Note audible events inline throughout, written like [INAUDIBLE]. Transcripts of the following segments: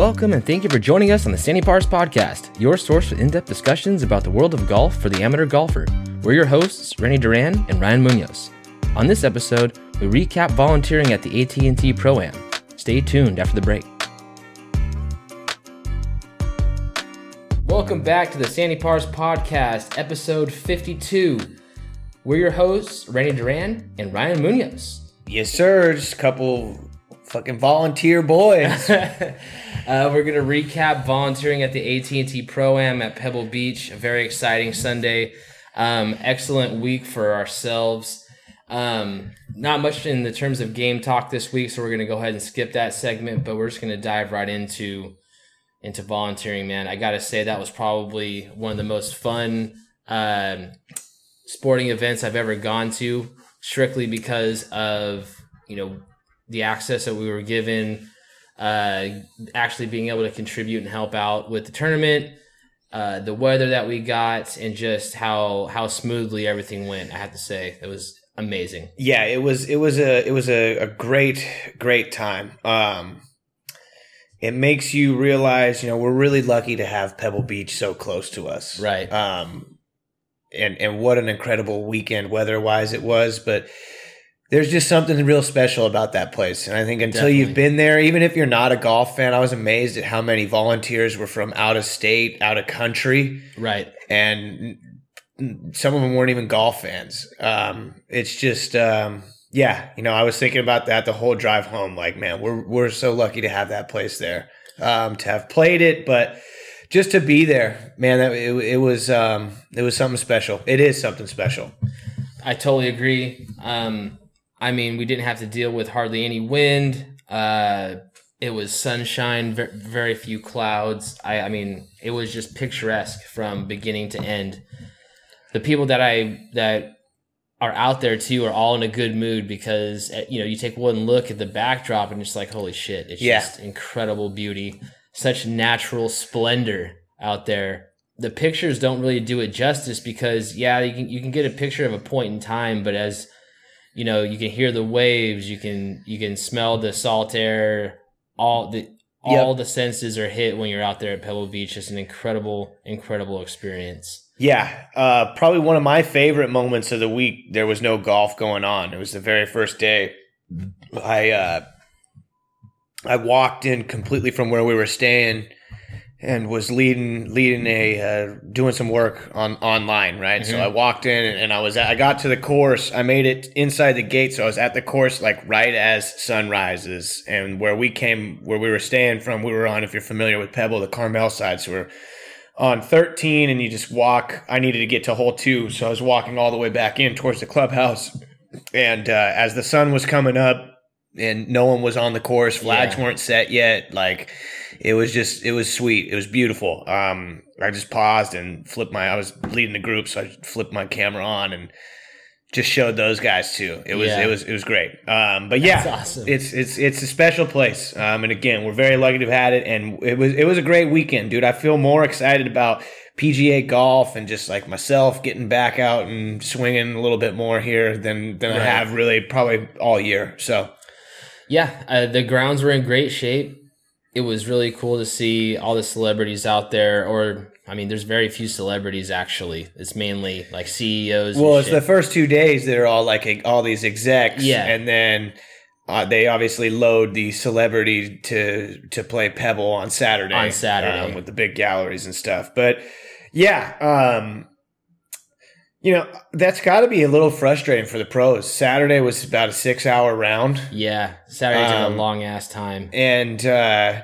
Welcome and thank you for joining us on the Sandy Pars Podcast, your source for in-depth discussions about the world of golf for the amateur golfer. We're your hosts, Rennie Duran and Ryan Munoz. On this episode, we recap volunteering at the AT&T Pro-Am. Stay tuned after the break. Welcome back to the Sandy Pars Podcast, episode 52. We're your hosts, Rennie Duran and Ryan Munoz. Yes, sir. Just a couple fucking volunteer boys. [LAUGHS] uh, we're gonna recap volunteering at the AT&T Pro Am at Pebble Beach. A very exciting Sunday. Um, excellent week for ourselves. Um, not much in the terms of game talk this week, so we're gonna go ahead and skip that segment. But we're just gonna dive right into into volunteering. Man, I gotta say that was probably one of the most fun um, sporting events I've ever gone to. Strictly because of you know the access that we were given, uh, actually being able to contribute and help out with the tournament, uh, the weather that we got, and just how how smoothly everything went. I have to say it was amazing. yeah, it was it was a it was a, a great great time. Um, it makes you realize, you know, we're really lucky to have Pebble Beach so close to us, Right. Um, and and what an incredible weekend weather wise it was, but. There's just something real special about that place. And I think until you've been there, even if you're not a golf fan, I was amazed at how many volunteers were from out of state, out of country. Right. and some of them weren't even golf fans. Um, it's just, um, yeah, you know, I was thinking about that the whole drive home. Like, man, we're we're so lucky to have that place there, um, to have played it, but just to be there, man, that it, it was um, it was something special. It is something special. I totally agree. Um, I mean, we didn't have to deal with hardly any wind. Uh, it was sunshine, very, very few clouds. I, I mean, it was just picturesque from beginning to end. The people that I that are out there too are all in a good mood because uh, you know you take one look at the backdrop and it's like holy shit, it's Yeah. just incredible beauty, such natural splendor out there. The pictures don't really do it justice because yeah, you can you can get a picture of a point in time, but as you know, you can hear the waves, you can you can smell the salt air, all the all the senses are hit when you're out there at Pebble Beach. It's an incredible, incredible experience. Yeah, uh, probably one of my favorite moments of the week. There was no golf going on. It was the very first day. I uh, I walked in completely from where we were staying, and was leading leading a uh, doing some work on online. Right, so Mhm. I walked in and I was at, I got to the course. I made it inside the gate, so I was at the course like right as sun rises. And where we came, where we were staying from, we were on. If you're familiar with Pebble, the Carmel side, so we're on 13 and you just walk i needed to get to hole two so i was walking all the way back in towards the clubhouse and uh, as the sun was coming up and no one was on the course flags Yeah. weren't set yet like it was just it was sweet. It was beautiful. Um i just paused and flipped my i was leading the group so i flipped my camera on and just showed those guys too. It was Yeah. it was it was great. Um but yeah awesome. it's it's it's a special place. Um and again we're very lucky to have had it. And it was it was a great weekend dude. I feel more excited about pga golf and just like myself getting back out and swinging a little bit more here than than i have really probably all year. So Yeah, uh, the grounds were in great shape. It was really cool to see all the celebrities out there. Or, I mean, there's very few celebrities actually. It's mainly like CEOs. and well it's shit. the first two days that are all like all these execs Yeah. and then uh, they obviously load the celebrity to to play Pebble on Saturday. On Saturday. um, with the big galleries and stuff. But yeah, um, you know that's got to be a little frustrating for the pros. Saturday was about a six hour round, yeah, Saturday took Um, a long ass time. and uh,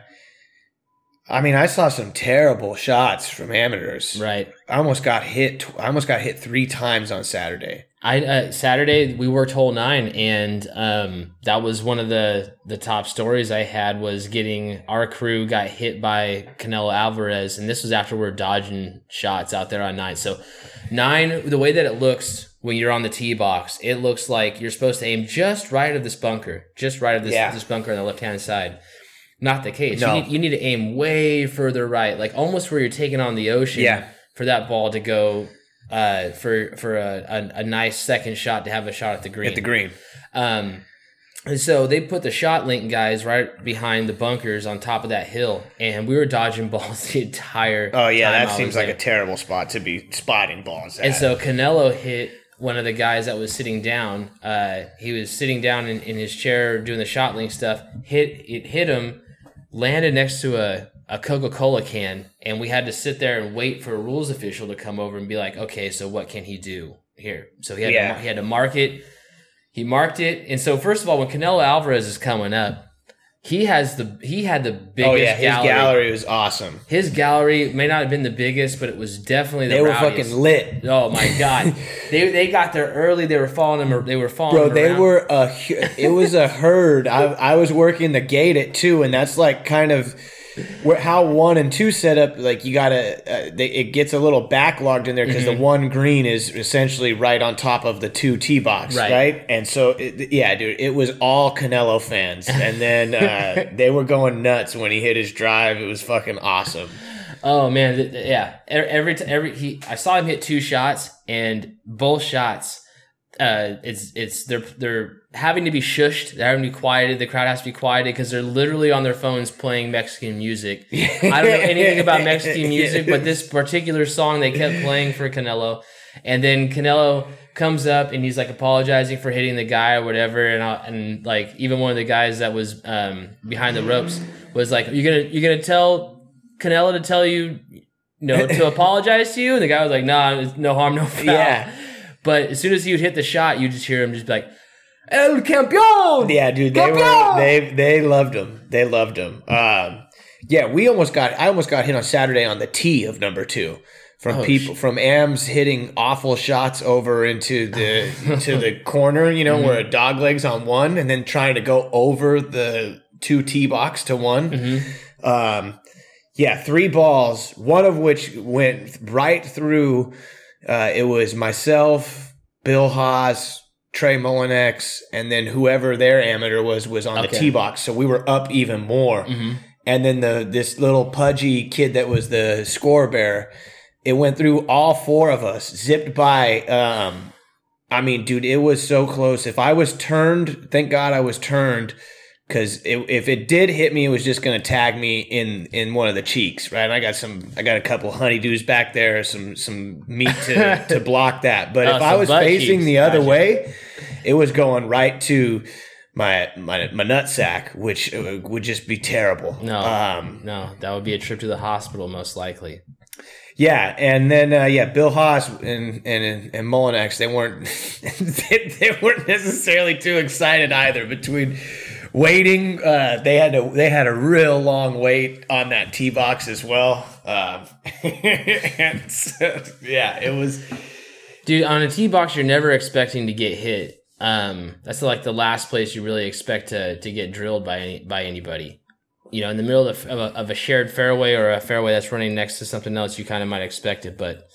I mean I saw some terrible shots from amateurs. Right. I almost got hit. I almost got hit three times on Saturday. I uh, Saturday we worked hole nine, and um, that was one of the the top stories I had was getting our crew got hit by Canelo Alvarez, and this was after we are dodging shots out there on nine. So nine, the way that it looks when you're on the tee box, it looks like you're supposed to aim just right of this bunker, just right of this Yeah. this bunker on the left hand side. Not the case. No. You, need, you need to aim way further right, like almost where you're taking on the ocean Yeah. for that ball to go uh, for for a, a, a nice second shot to have a shot at the green. At the green. Um, And so they put the shot link guys right behind the bunkers on top of that hill, and we were dodging [LAUGHS] balls the entire. Oh yeah, that I seems like there. a terrible spot to be spotting balls. At. And so Canelo hit one of the guys that was sitting down. Uh, he was sitting down in, in his chair doing the shot link stuff. Hit it hit him, landed next to a, a Coca Cola can, and we had to sit there and wait for a rules official to come over and be like, okay, so what can he do here? So he had Yeah. to, he had to mark it. He marked it, and so first of all, when Canelo Alvarez is coming up, he has the he had the biggest oh yeah, his gallery. gallery. was awesome. His gallery may not have been the biggest, but it was definitely the They were fucking lit. Oh my god, [LAUGHS] they they got there early. They were following him. They were following. Bro, they around. were a. It was a herd. I I was working the gate at two, and that's like kind of how one and two set up. Like you gotta, uh, they, it gets a little backlogged in there because Mm-hmm. the one green is essentially right on top of the two tee box, Right. right? And so, it, yeah, dude, it was all Canelo fans, [LAUGHS] and then uh, they were going nuts when he hit his drive. It was fucking awesome. Oh man, yeah. Every every he, I saw him hit two shots, and both shots, uh, it's it's they're they're having to be shushed. They're having to be quieted. The crowd has to be quieted because they're literally on their phones playing Mexican music. [LAUGHS] I don't know anything about Mexican music, but this particular song they kept playing for Canelo, and then Canelo comes up and he's like apologizing for hitting the guy or whatever, and I, and like even one of the guys that was um, behind the ropes was like, "You gonna you gonna tell Canelo to tell you, you know, to [LAUGHS] apologize to you?" And the guy was like, "Nah, no harm, no foul." Yeah. But as soon as he would hit the shot, you just hear him just be like, "El campeón!" Yeah, dude, they were they they loved him. They loved him. Um, yeah, we almost got I almost got hit on Saturday on the tee of number two from Oh, people from Ams hitting awful shots over into the [LAUGHS] to the corner. You know where Mm-hmm. a dog legs on one, and then trying to go over the two tee box to one. Mm-hmm. Um, yeah, three balls, one of which went right through. Uh, it was myself, Bill Haas, Trey Mullinax, and then whoever their amateur was was on Okay. the tee box. So we were up even more. Mhm. And then the this little pudgy kid that was the score bearer, it went through all four of us, zipped by. Um, I mean, dude, it was so close. If I was turned, thank God I was turned, because if it did hit me, it was just gonna tag me in in one of the cheeks, right? And I got some, I got a couple honeydews back there, some some meat to [LAUGHS] to block that. But Oh, if I was facing cheeks. the other Gotcha. way, it was going right to my my my nutsack, which uh, would just be terrible. No. um, No, that would be a trip to the hospital, most likely. yeah, and then uh, yeah, Bill Haas and and and Mullinax, they weren't [LAUGHS] they, they weren't necessarily too excited either. Between waiting, uh, they had to they had a real long wait on that tee box as well. Um, [LAUGHS] and so, yeah, it was. Dude, on a tee box, you're never expecting to get hit. Um, that's like the last place you really expect to to get drilled by any, by anybody. You know, in the middle of, of, a, of a shared fairway or a fairway that's running next to something else, you kind of might expect it, but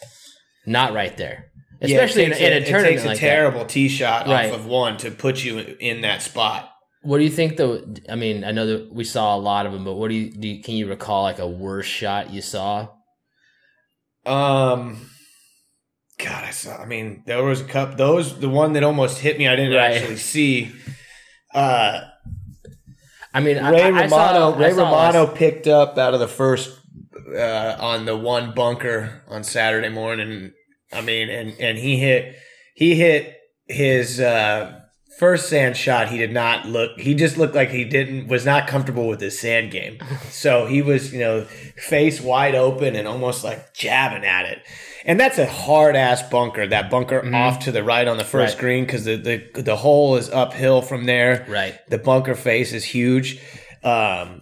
not right there. Especially yeah, it in, takes in a, it tournament takes a like that. terrible tee shot Right. off of one to put you in that spot. What do you think though? I mean, I know that we saw a lot of them, but what do you, do you can you recall like a worse shot you saw? Um, God, I saw. I mean, there was a cup. Those the one that almost hit me. I didn't Right. actually see. Uh, I mean, Ray I, I Romano. saw, Ray Romano last- picked up out of the first uh, on the one bunker on Saturday morning. I mean, and and he hit he hit his uh, first sand shot. He did not look. He just looked like he didn't was not comfortable with his sand game. [LAUGHS] So he was you know face wide open and almost like jabbing at it. And that's a hard ass bunker. That bunker off to the right on the first Right. green because the, the the hole is uphill from there. right. The bunker face is huge. Um,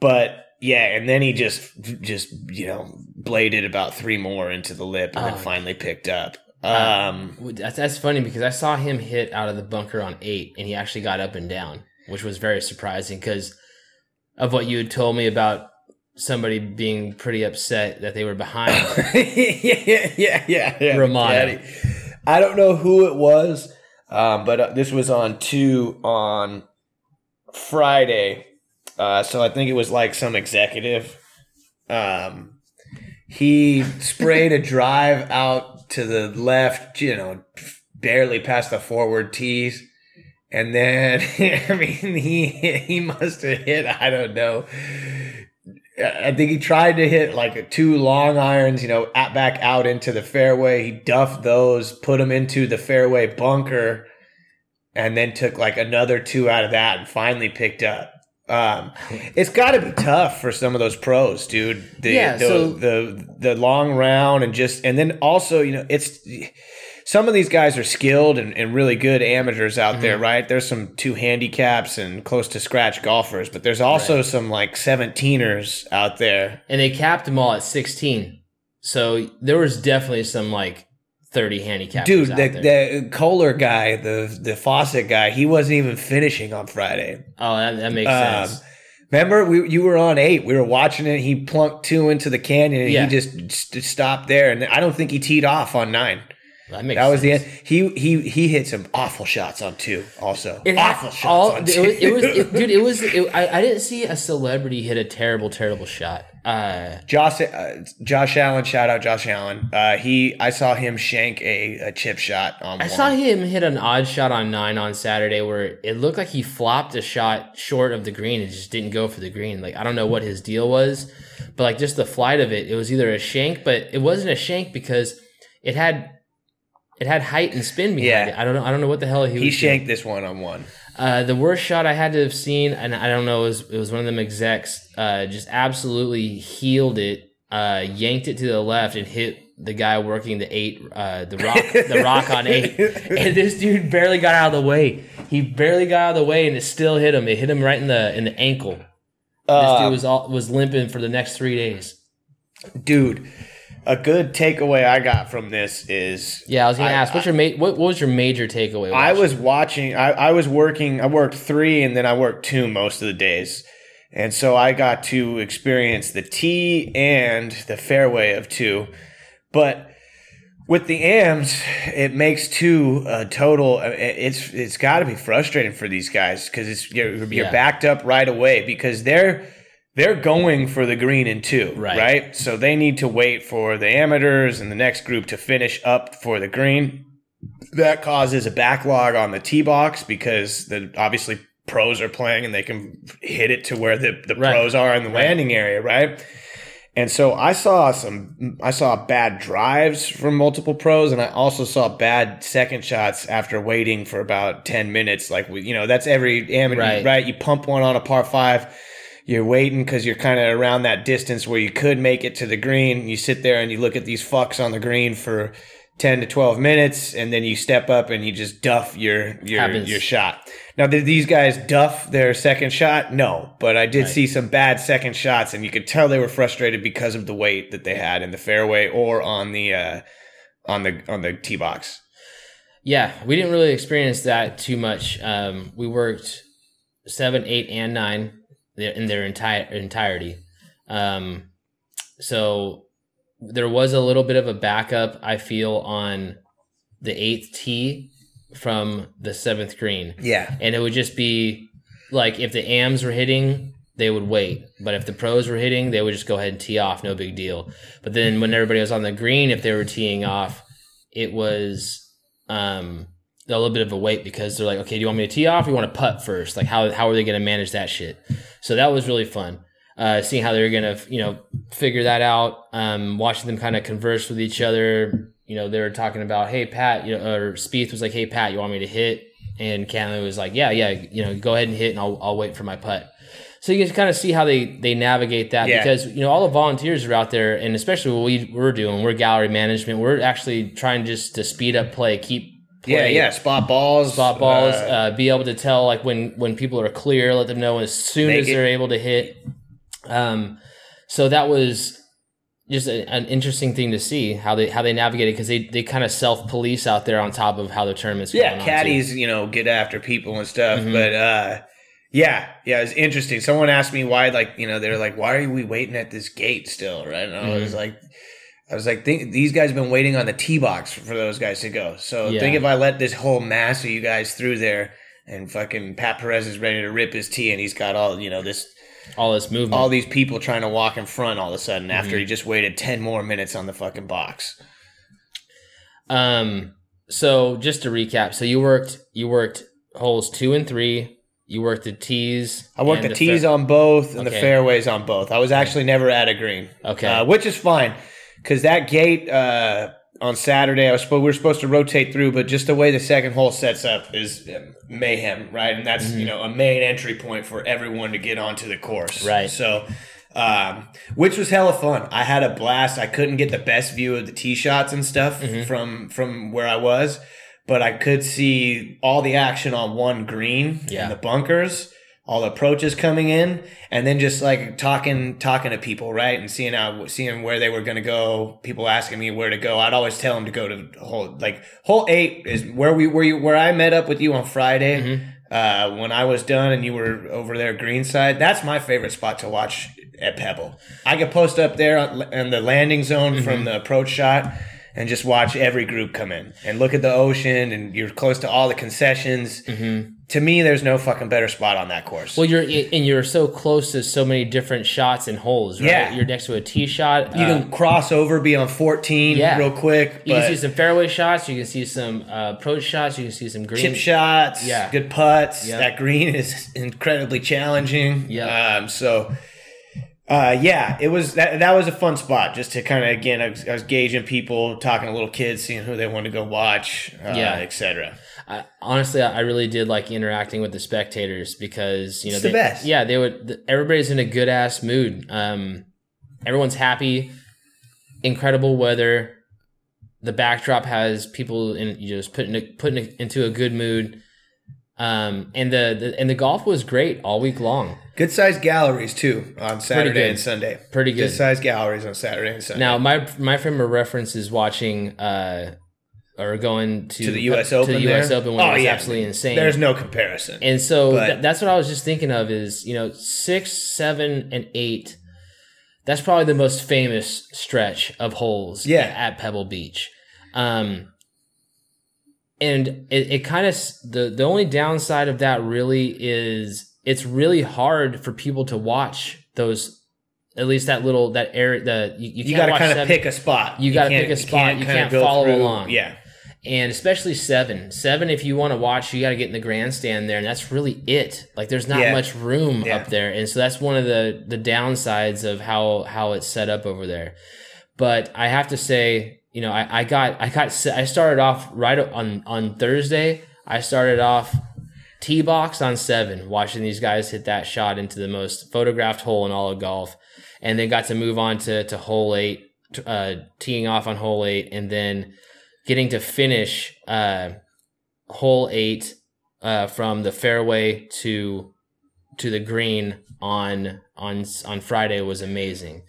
but yeah, and then he just just you know bladed about three more into the lip and Oh. then finally picked up. Um, That's, that's funny because I saw him hit out of the bunker on eight, and he actually got up and down, which was very surprising because of what you had told me about somebody being pretty upset that they were behind. [LAUGHS] yeah, yeah, yeah, yeah. Romano. I don't know who it was, um, but uh, this was on two on Friday, uh, so I think it was like some executive. Um, he sprayed a drive out to the left, you know, barely past the forward tees, And then, [LAUGHS] I mean, he he must have hit. I don't know. I think he tried to hit like two long irons, you know, at back out into the fairway. He duffed those, put them into the fairway bunker, and then took like another two out of that, and finally picked up. Um, it's got to be tough for some of those pros, dude. The, Yeah, the, so- the the long round and just and then also, you know, it's some of these guys are skilled and, and really good amateurs out Mm-hmm. there, right? There's some two handicaps and close to scratch golfers, but there's also some like 17ers out there. and they capped them all at 16. So there was definitely some like 30 handicappers Dude, the, the Kohler guy, the the faucet guy, he wasn't even finishing on Friday. oh, that, that makes Um, sense. Remember, we you were on eight. We were watching it. He plunked two into the canyon, and Yeah. he just st- stopped there. And I don't think he teed off on nine. That makes That was the end. He he he hit some awful shots on two. Also, It awful shots all, on it two. was, it was it- dude. It was. It, I, I didn't see a celebrity hit a terrible, terrible shot. Uh, Josh uh, Josh Allen, shout out Josh Allen. Uh, he I saw him shank a, a chip shot on. I one. saw him hit an odd shot on nine on Saturday where it looked like he flopped a shot short of the green and just didn't go for the green. Like I don't know what his deal was, but like just the flight of it, it was either a shank, but it wasn't a shank because it had it had height and spin behind Yeah. it. I don't know. I don't know what the hell he, He was doing. shanked this one on one. Uh, the worst shot I had to have seen, and I don't know, it was, it was one of them execs, uh, just absolutely healed it, uh, yanked it to the left and hit the guy working the eight, uh, the rock, the rock on eight. [LAUGHS] And this dude barely got out of the way. He barely got out of the way and it still hit him. It hit him right in the, in the ankle. This Uh, dude was all, was limping for the next three days. dude, a good takeaway I got from this is Yeah, I was gonna I- ask, what's your ma- what, what was your major takeaway? I was watching. I, I was working. I worked three, and then I worked two most of the days, and so I got to experience the tee and the fairway of two. But with the AMs, it makes two a total. uh, It's it's got to be frustrating for these guys because it's you're, you're Yeah. backed up right away because they're they're going for the green in two, Right. right? So they need to wait for the amateurs and the next group to finish up for the green that causes a backlog on the tee box because the obviously pros are playing and they can hit it to where the, the Right. pros are in the landing area, right? And so I saw some I saw bad drives from multiple pros and I also saw bad second shots after waiting for about 10 minutes like we, you know that's every amateur Right. right you pump one on a par 5 you're waiting because you're kind of around that distance where you could make it to the green. You sit there and you look at these fucks on the green for 10 to 12 minutes, and then you step up and you just duff your your, Happens. your shot. Now, did these guys duff their second shot? No, but I did Right. see some bad second shots, and you could tell they were frustrated because of the weight that they had in the fairway or on the uh, on the on the tee box. Yeah, we didn't really experience that too much. Um, we worked seven, eight, and nine in their entire entirety. Um, so there was a little bit of a backup. I feel on the eighth tee from the seventh green, Yeah, and it would just be like if the AMs were hitting, they would wait. But if the pros were hitting, they would just go ahead and tee off, no big deal. But then when everybody was on the green, if they were teeing off, it was um, a little bit of a wait because they're like, okay, do you want me to tee off? Or you want to putt first? Like how how are they going to manage that shit? So that was really fun. Uh, seeing how they were gonna, you know, figure that out. Um, watching them kind of converse with each other. You know, they were talking about, hey Pat, you know, or Spieth was like, hey Pat, you want me to hit? And Cantlay was like, yeah, yeah, you know, go ahead and hit, and I'll I'll wait for my putt. So you can kind of see how they they navigate that Yeah. because you know all the volunteers are out there, and especially what we we're doing, we're gallery management. We're actually trying just to speed up play, keep yeah, yeah. Spot balls, spot balls, uh, uh, be able to tell like when when people are clear, let them know as soon as it- they're able to hit. Um, so that was just a, an interesting thing to see how they how they navigated because they they kind of self police out there on top of how the tournaments yeah, going on, too. caddies, you know, get after people and stuff. Mhm. But uh, yeah, yeah, it's interesting. Someone asked me why, like, you know, they're like, why are we waiting at this gate still, right? And I Mm-hmm. was like, I was like, think, these guys have been waiting on the tee box for those guys to go. So Yeah. think if I let this whole mass of you guys through there, and fucking Pat Perez is ready to rip his tee, and he's got all, you know, this all this movement. all these people trying to walk in front all of a sudden after Mm-hmm. he just waited ten more minutes on the fucking box. Um, so just to recap, so you worked you worked holes two and three. You worked the tees. I worked and the tees on both and the fairways on both. I was actually never at a green. Okay. uh, which is fine because that gate uh, on Saturday, I was supposed we were supposed to rotate through, but just the way the second hole sets up is um, mayhem, right? And that's Mm-hmm. you know a main entry point for everyone to get onto the course, Right. So. Um, which was hella fun. I had a blast. I couldn't get the best view of the tee shots and stuff Mm-hmm. from from where I was, but I could see all the action on one green Yeah. and the bunkers, all the approaches coming in, and then just like talking talking to people, right, and seeing how seeing where they were going to go. People asking me where to go. I'd always tell them to go to hole like hole eight is where we where you where I met up with you on Friday. Mm-hmm. Uh, when I was done and you were over there greenside, that's my favorite spot to watch at Pebble. I could post up there on, on the landing zone Mm-hmm. from the approach shot and just watch every group come in and look at the ocean and you're close to all the concessions. To me, there's no fucking better spot on that course. Mm-hmm. Well, you're and you're so close to so many different shots and holes. Right? Yeah. you're next to a tee shot. you uh, can cross over, be on 14 Yeah. real quick, you can see some fairway shots. You can see some uh, approach shots. You can see some green. chip shots, Yeah. good putts. Yep. That green is incredibly challenging. Yeah. Um, so, uh, yeah, it was that. That was a fun spot just to kind of again. I was, I was gauging people, talking to little kids, seeing who they wanted to go watch, uh, Yeah. etc. I, honestly, I really did like interacting with the spectators because you know It's the best. Yeah, they would. Everybody's in a good ass mood. Um, everyone's happy. Incredible weather. The backdrop has people in you just putting putting it into a good mood. Um, and the, the and the golf was great all week long. Good sized galleries too on Saturday and Sunday. Pretty Good good. sized galleries on Saturday and Sunday. Now, my my frame of reference is watching uh, or going to, To the US to Open the U.S. there? Open when Oh, it was yeah. absolutely insane. there's no comparison. And so th- that's what I was just thinking of is, you know, six, seven, and eight. That's probably the most famous stretch of holes Yeah. at Pebble Beach. Um, and it, it kind of, the, the only downside of that really is it's really hard for people to watch those, at least that little, that area, the, you, you, you got to kind of pick a spot. You gotta pick a spot. You kinda can't follow through- along. Yeah. and especially seven. Seven, if you want to watch, you got to get in the grandstand there, and that's really it. Like, there's not Yeah. much room Yeah. up there, and so that's one of the the downsides of how how it's set up over there. But I have to say, you know, I, I got I got I started off right on on Thursday. I started off tee box on seven, watching these guys hit that shot into the most photographed hole in all of golf, and then got to move on to to hole eight, uh, teeing off on hole eight, and then getting to finish uh, hole eight uh, from the fairway to to the green on on on Friday was amazing.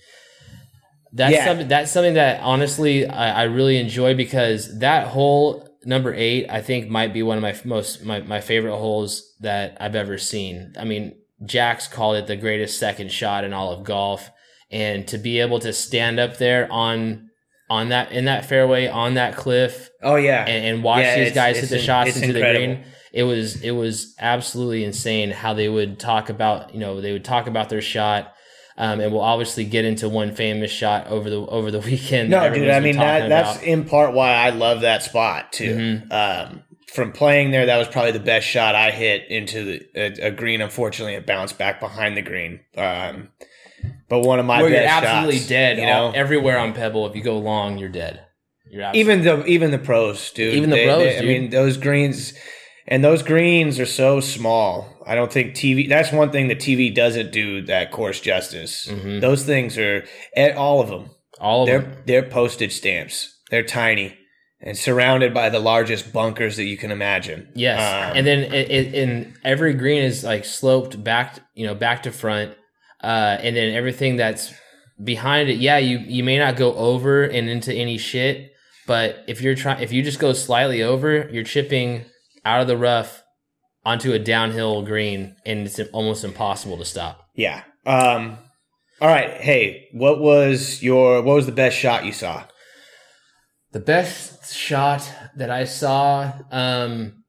That's Yeah. something that's something that honestly I, I really enjoy because that hole number eight I think might be one of my most my, my favorite holes that I've ever seen. I mean, Jack's called it the greatest second shot in all of golf, and to be able to stand up there on on that in that fairway on that cliff Oh yeah. and, and watch Yeah, these guys hit the in- shots into incredible. the green. It was it was absolutely insane how they would talk about you know they would talk about their shot. Um, and we'll obviously get into one famous shot over the over the [LAUGHS] weekend. No, dude. I mean, that, that's about. in part why I love that spot too. Mm-hmm. Um, from playing there, that was probably the best shot I hit into the, a, a green. Unfortunately, it bounced back behind the green. Um, but one of my where you're absolutely shots, dead. You all- know, everywhere on Pebble, if you go long, you're dead. You're even the even the pros, dude. Even the They- pros, they- I mean, those greens and those greens are so small. I don't think TV. That's one thing that TV doesn't do that course justice. Mhm. Those things are all of them. all of They're them. they're postage stamps. They're tiny and surrounded by the largest bunkers that you can imagine. Yes, Um, and then it, it, and every green is like sloped back, you know, back to front, uh, and then everything that's behind it. Yeah, you you may not go over and into any shit, but if you're trying, if you just go slightly over, you're chipping out of the rough onto a downhill green, and it's almost impossible to stop. yeah. Um, all right. Hey, what was your what was the best shot you saw? The best shot that I saw, um,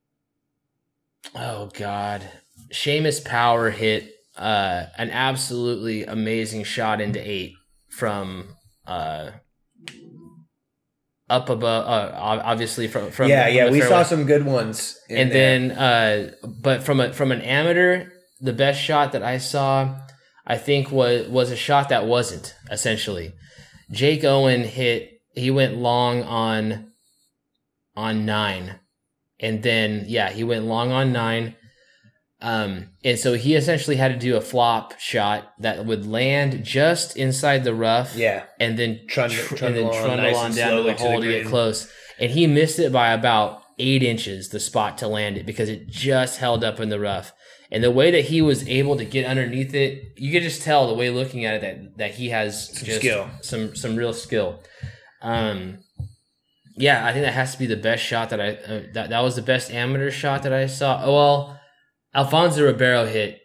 oh god, Seamus Power hit uh, an absolutely amazing shot into eight from uh, up above, uh, obviously from from yeah, from yeah, we saw some good ones. in and there. then uh but from a from an amateur the best shot that i saw i think was was a shot that wasn't essentially jake owen hit he went long on on nine and then yeah he went long on nine um and so he essentially had to do a flop shot that would land just inside the rough yeah, and then Trundle- tr- trundle and then on trundle nice on down to the to the hole to, get close. And he missed it by about eight inches, the spot to land it, because it just held up in the rough. And the way that he was able to get underneath it, you could just tell the way looking at it that that he has Some just skill. some some real skill. Um, yeah, I think that has to be the best shot that I uh, that that was the best amateur shot that I saw. Oh, well, Alfonso Ribeiro hit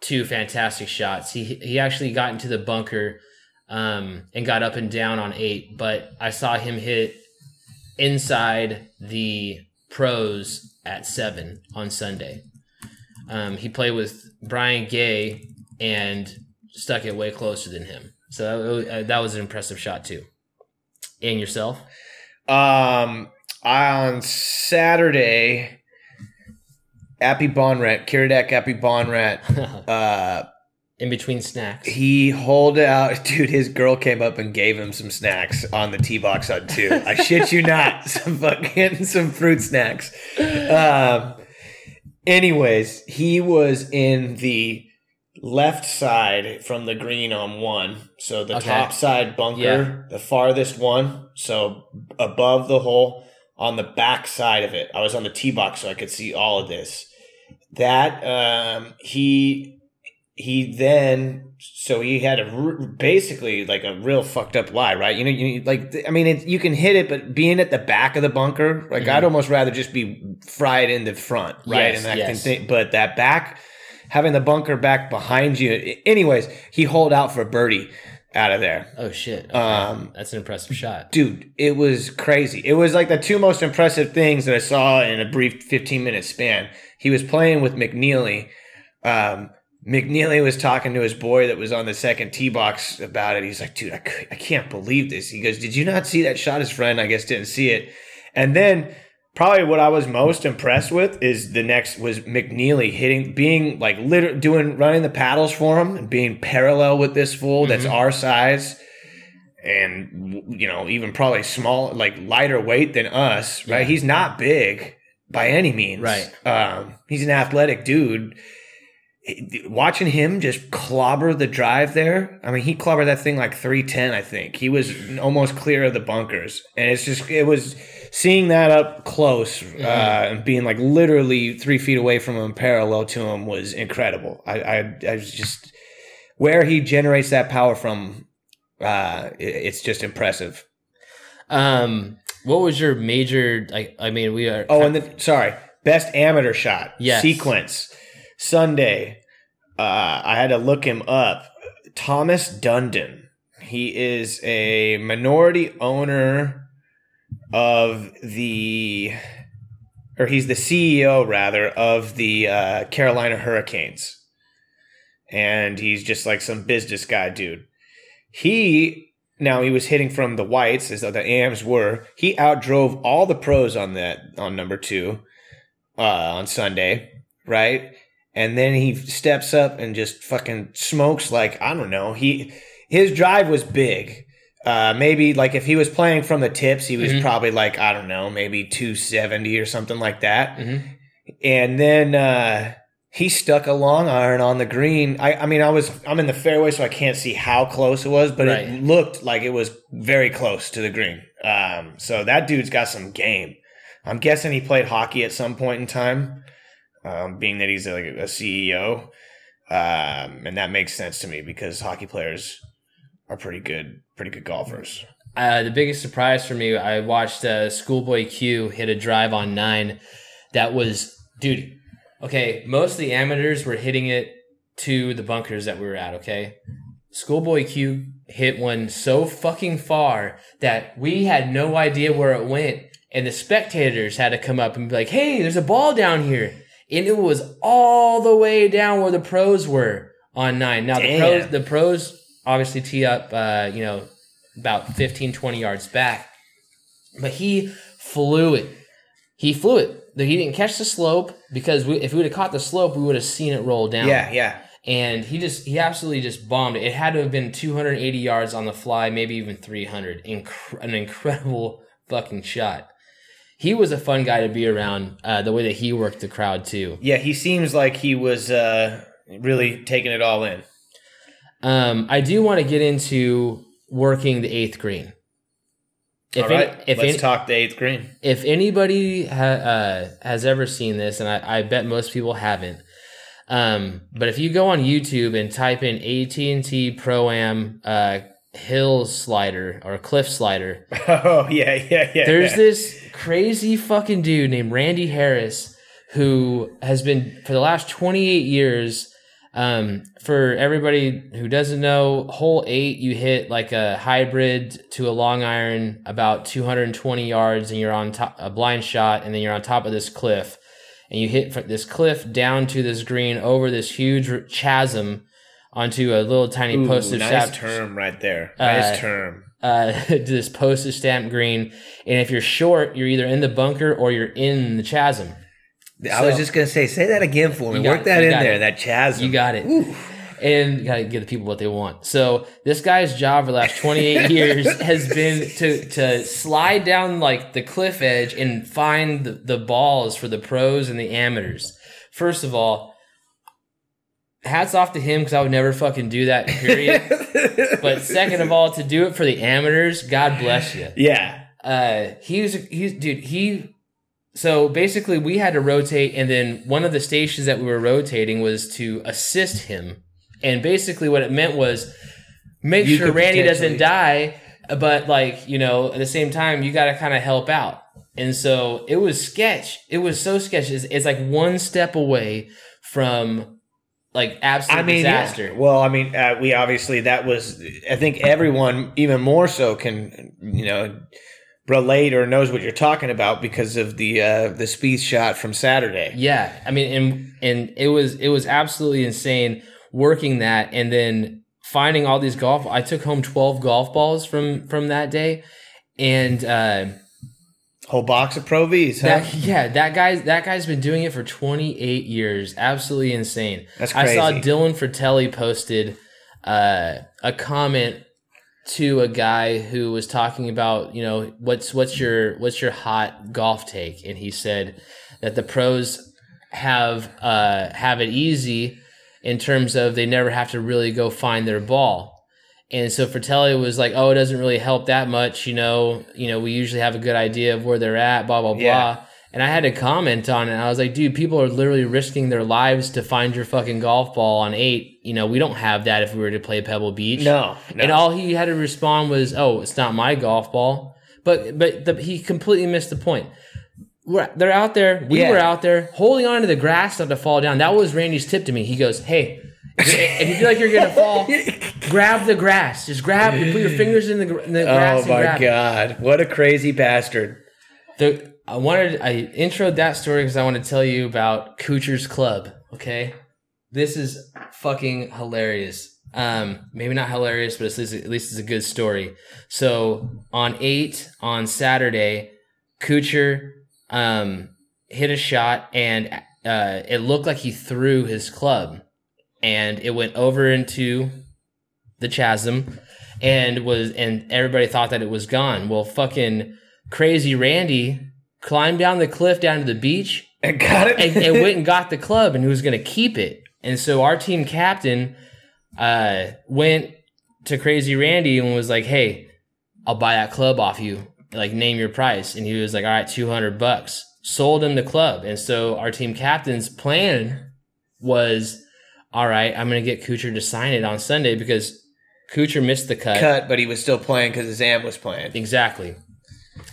two fantastic shots. He he actually got into the bunker um, and got up and down on eight, but I saw him hit inside the pros at seven on Sunday. Um, he played with Brian Gay and stuck it way closer than him. So that, was- uh, that was an impressive shot too. And yourself? Um, on Saturday, Appy Bonrat, Kiradech Aphibarnrat, [LAUGHS] uh, In between snacks. he holed out. [LAUGHS] Dude, his girl came up and gave him some snacks on the tee box on two. I shit you not, [LAUGHS] some fucking some fruit snacks. Um, anyways, he was in the left side from the green on one. So the Okay. top side bunker, Yeah. the farthest one. So above the hole on the back side of it. I was on the tee box so I could see all of this. That um, he he then so he had a basically like a real fucked up lie, right? You know, you like I mean, it, you can hit it, but being at the back of the bunker, like Mhm. I'd almost rather just be fried in the front, right? Yes, and that yes. but that back, having the bunker back behind you. Anyways, he holed out for birdie out of there. Oh shit. Okay. Um, That's an impressive shot. dude, it was crazy. It was like the two most impressive things that I saw in a brief 15 minute span. He was playing with McNealy. Um, McNealy was talking to his boy that was on the second tee box about it. He's like, dude, I, I can't believe this. He goes, did you not see that shot? His friend, I guess, didn't see it. And then probably what I was most impressed with is the next was McNealy hitting, being like literally doing, running the paddles for him and being parallel with this fool that's Mhm. our size and you know even probably small like lighter weight than us right Yeah. he's not big by any means Right. um he's an athletic dude watching him just clobber the drive there i mean he clobbered that thing like 310 i think he was almost clear of the bunkers and it's just it was seeing that up close uh and being like literally three feet away from him parallel to him was incredible i i, I was just where he generates that power from uh it- it's just impressive Um, what was your major? Like, I mean, we are. oh and then sorry best amateur shot Yes. sequence sunday uh i had to look him up thomas dundon he is a minority owner of the or he's the ceo rather of the uh, carolina hurricanes and he's just like some business guy dude he now he was hitting from the whites as though the AMs were. He outdrove all the pros on that on number two uh, on Sunday, right? And then he steps up and just fucking smokes like I don't know. He his drive was big. Uh, maybe like if he was playing from the tips, he was Mhm. probably like I don't know, maybe two seventy or something like that Mhm. and then uh, he stuck a long iron on the green. I, I mean, I was I'm in the fairway, so I can't see how close it was, but Right. it looked like it was very close to the green. Um, so that dude's got some game. I'm guessing he played hockey at some point in time, um, being that he's like a CEO, um, and that makes sense to me because hockey players are pretty good, pretty good golfers. Uh, the biggest surprise for me, I watched uh, Schoolboy Q hit a drive on nine. That was, dude. Okay, most of the amateurs were hitting it to the bunkers that we were at. Okay, Schoolboy Q hit one so fucking far that we had no idea where it went, and the spectators had to come up and be like, "Hey, there's a ball down here," and it was all the way down where the pros were on nine. Now the pros, the pros obviously tee up, uh, you know, about 15, 20 yards back. but he flew it. He flew it. He didn't catch the slope because we, if we would have caught the slope, we would have seen it roll down. Yeah, yeah. and he just he absolutely just bombed it. It had to have been 280 yards on the fly, maybe even 300. Incre- an incredible fucking shot. He was a fun guy to be around. Uh, the way that he worked the crowd too. Yeah, he seems like he was uh, really taking it all in. Um, I do want to get into working the eighth green. If all any- if let's any- talk the eighth green. if anybody ha- uh, has ever seen this, and I, I bet most people haven't, um, but if you go on YouTube and type in AT and T Pro Am uh, hill slider or cliff slider, [LAUGHS] Oh yeah, yeah, yeah. there's yeah. this crazy fucking dude named Randy Harris who has been for the last 28 years. Um, for everybody who doesn't know, hole eight, you hit like a hybrid to a long iron about 220 yards, and you're on top a blind shot, and then you're on top of this cliff, and you hit this cliff down to this green over this huge chasm onto a little tiny Ooh, postage nice stamp term right there. Uh, Nice term. uh, to [LAUGHS] this postage stamp green. And if you're short, you're either in the bunker or you're in the chasm. I was just gonna say, say that again for me. Work it, that in there. it. That chasm. You got it. And you gotta give the people what they want. So this guy's job for the last 28 [LAUGHS] years has been to to slide down like the cliff edge and find the, the balls for the pros and the amateurs. First of all, hats off to him because I would never fucking do that. Period. [LAUGHS] but second of all, to do it for the amateurs, God bless you. yeah. uh he's he's dude he so basically we had to rotate and then one of the stations that we were rotating was to assist him and basically what it meant was make You sure randy doesn't die but like you know at the same time you got to kind of help out and so it was sketch it was so sketch it's, it's like one step away from like absolute I mean, yeah. disaster Well, I mean, uh, we obviously that was. I think everyone, even more so, can you know relate or knows what you're talking about because of the uh, the Spieth shot from Saturday. Yeah, I mean, and and it was it was absolutely insane working that, and then finding all these golf. I took home twelve golf balls from from that day, and uh, Whole box of Pro Vs, huh? that yeah, that guy's that guy's been doing it for twenty eight years. Absolutely insane. That's I saw. Dylan Frittelli posted uh, a comment to a guy who was talking about you know what's what's your what's your hot golf take and he said that the pros have uh have it easy in terms of they never have to really go find their ball and so Frittelli was like oh it doesn't really help that much you know you know we usually have a good idea of where they're at blah blah blah Yeah. and I had to comment on it. I was like, dude, people are literally risking their lives to find your fucking golf ball on eight. You know, we don't have that if we were to play Pebble Beach. No, no. And all he had to respond was, "Oh, it's not my golf ball." But but the, he completely missed the point. We're, they're out there. We Yeah. were out there holding on to the grass not to fall down. That was Randy's tip to me. He goes, "Hey, if you feel like you're gonna fall, [LAUGHS] grab the grass. Just grab. You put your fingers in the, in the grass oh my god, what a crazy bastard! The I wanted I introed that story because I want to tell you about Kuchar's Club. Okay, this is fucking hilarious. Um, maybe not hilarious, but at least at least it's a good story. So on eight on Saturday, Kuchar um hit a shot and uh, it looked like he threw his club, and it went over into the chasm, and was and everybody thought that it was gone. Well, fucking crazy Randy climbed down the cliff down to the beach [LAUGHS] And got it. and, and went and got the club and he was going to keep it. And so our team captain uh, went to Crazy Randy and was like, "Hey, I'll buy that club off you. Like, name your price." And he was like, "All right, two hundred bucks." Sold him the club, and so our team captain's plan was, "All right, I'm going to get Kuchar to sign it on Sunday because Kuchar missed the cut. cut, but he was still playing because his amp was playing. Exactly.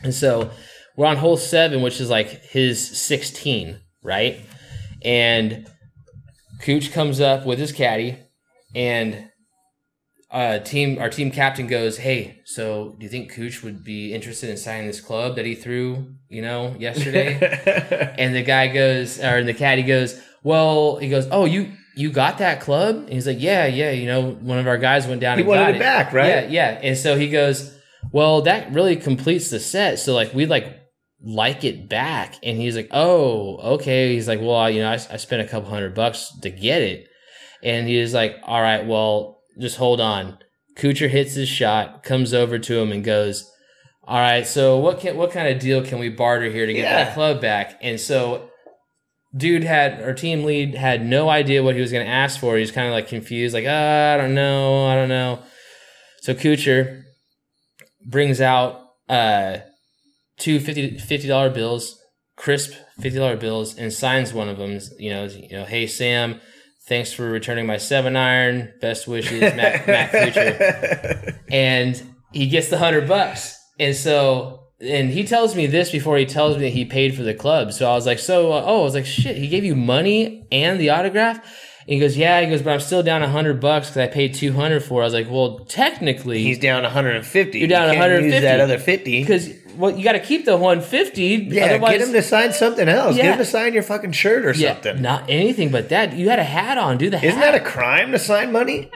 And so we're on hole seven, which is like his 16, right? And Cooch comes up with his caddy, and uh, team our team captain goes, "Hey, so do you think Cooch would be interested in signing this club that he threw, you know, yesterday?" [LAUGHS] and the guy goes, or the caddy goes, "Well," he goes, "Oh, you." You got that club? And he's like, yeah, yeah. You know, one of our guys went down He and wanted got it back, right? Yeah, yeah. And so he goes, well, that really completes the set. So like we like like it back, and he's like, oh, okay. He's like, well, you know, I, I spent a couple hundred bucks to get it, and he was like, all right, well, just hold on. Kuchar hits his shot, comes over to him, and goes. All right, so what can what kind of deal can we barter here to get Yeah. that club back? And so dude had our team lead had no idea what he was going to ask for. He was kind of like confused, like, uh, I don't know, I don't know. So Kuchar brings out uh, two 50 dollar bills, crisp fifty dollar bills, and signs one of them. You know, you know, hey Sam, thanks for returning my seven iron. Best wishes, Matt, Matt Kuchar [LAUGHS] and he gets the hundred bucks. And so, and he tells me this before he tells me that he paid for the club. So I was like, so, uh, oh, I was like, shit, he gave you money and the autograph? And he goes, yeah. He goes, but I'm still down a hundred bucks because I paid two hundred for. it. I was like, well, technically, He's down 150. You're down You can't use 150. that other 50. because well, you got to keep the one fifty. Yeah, get him to sign something else. Get him to sign your fucking shirt or yeah, something. not anything but that. You had a hat on. Do the hat. Isn't that a crime to sign money?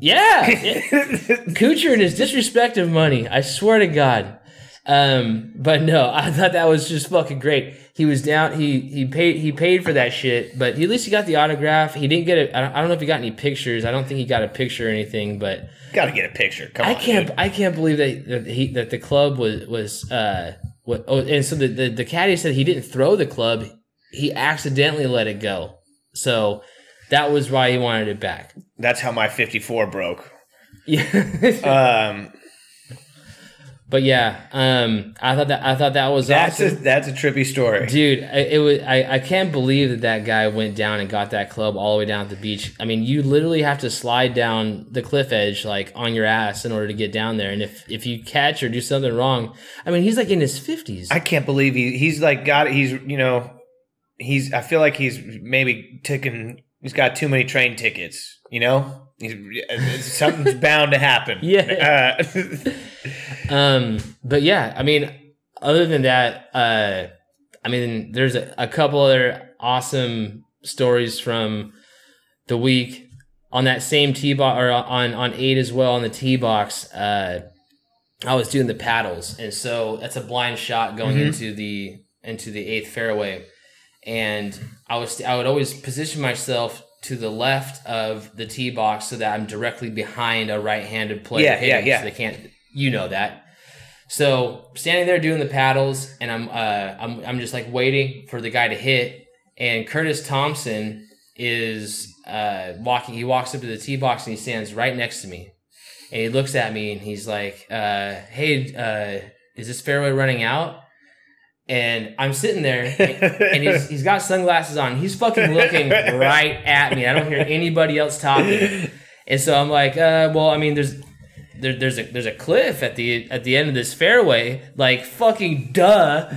Yeah, [LAUGHS] Kuchar and his disrespect of money. I swear to God. Um, but no, [LAUGHS] I thought that was just fucking great. He was down. He he paid he paid for that shit, but he, at least he got the autograph. He didn't get it. I don't, know if he got any pictures. I don't think he got a picture or anything. But Got to get a picture. Come I on. can't dude. I can't believe that that he that the club was was uh what oh and so the, the the caddy said he didn't throw the club. He accidentally let it go. So that was why he wanted it back. That's how my 54 broke. [LAUGHS] Yeah. Um, But yeah, um, I thought that I thought that was that's a awesome, that's a trippy story. dude. I, it was I, I can't believe that that guy went down and got that club all the way down at the beach. I mean, you literally have to slide down the cliff edge like on your ass in order to get down there. And if if you catch or do something wrong, I mean, he's like in his fifties. I can't believe he he's like got he's you know he's I feel like he's maybe taken he's got too many train tickets. You know, he's, something's [LAUGHS] bound to happen. Yeah. Uh, [LAUGHS] Um, but yeah, I mean, other than that, uh, I mean, there's a, a couple other awesome stories from the week on that same tee box or on on eight as well on the tee box. Uh, I was doing the paddles, and so that's a blind shot going Mhm. into the into the eighth fairway, and I was I would always position myself to the left of the tee box so that I'm directly behind a right-handed player. Yeah, yeah, yeah. So they can't, you know that. So standing there doing the paddles, and I'm uh, I'm I'm just like waiting for the guy to hit, and Curtis Thompson is uh, walking. He walks up to the tee box and he stands right next to me, and he looks at me and he's like, uh, "Hey, uh, is this fairway running out?" And I'm sitting there, and he's he's got sunglasses on. He's fucking looking [LAUGHS] right at me. I don't hear anybody else talking, and so I'm like, uh, well, I mean, there's there, there's a there's a cliff at the at the end of this fairway, like fucking duh.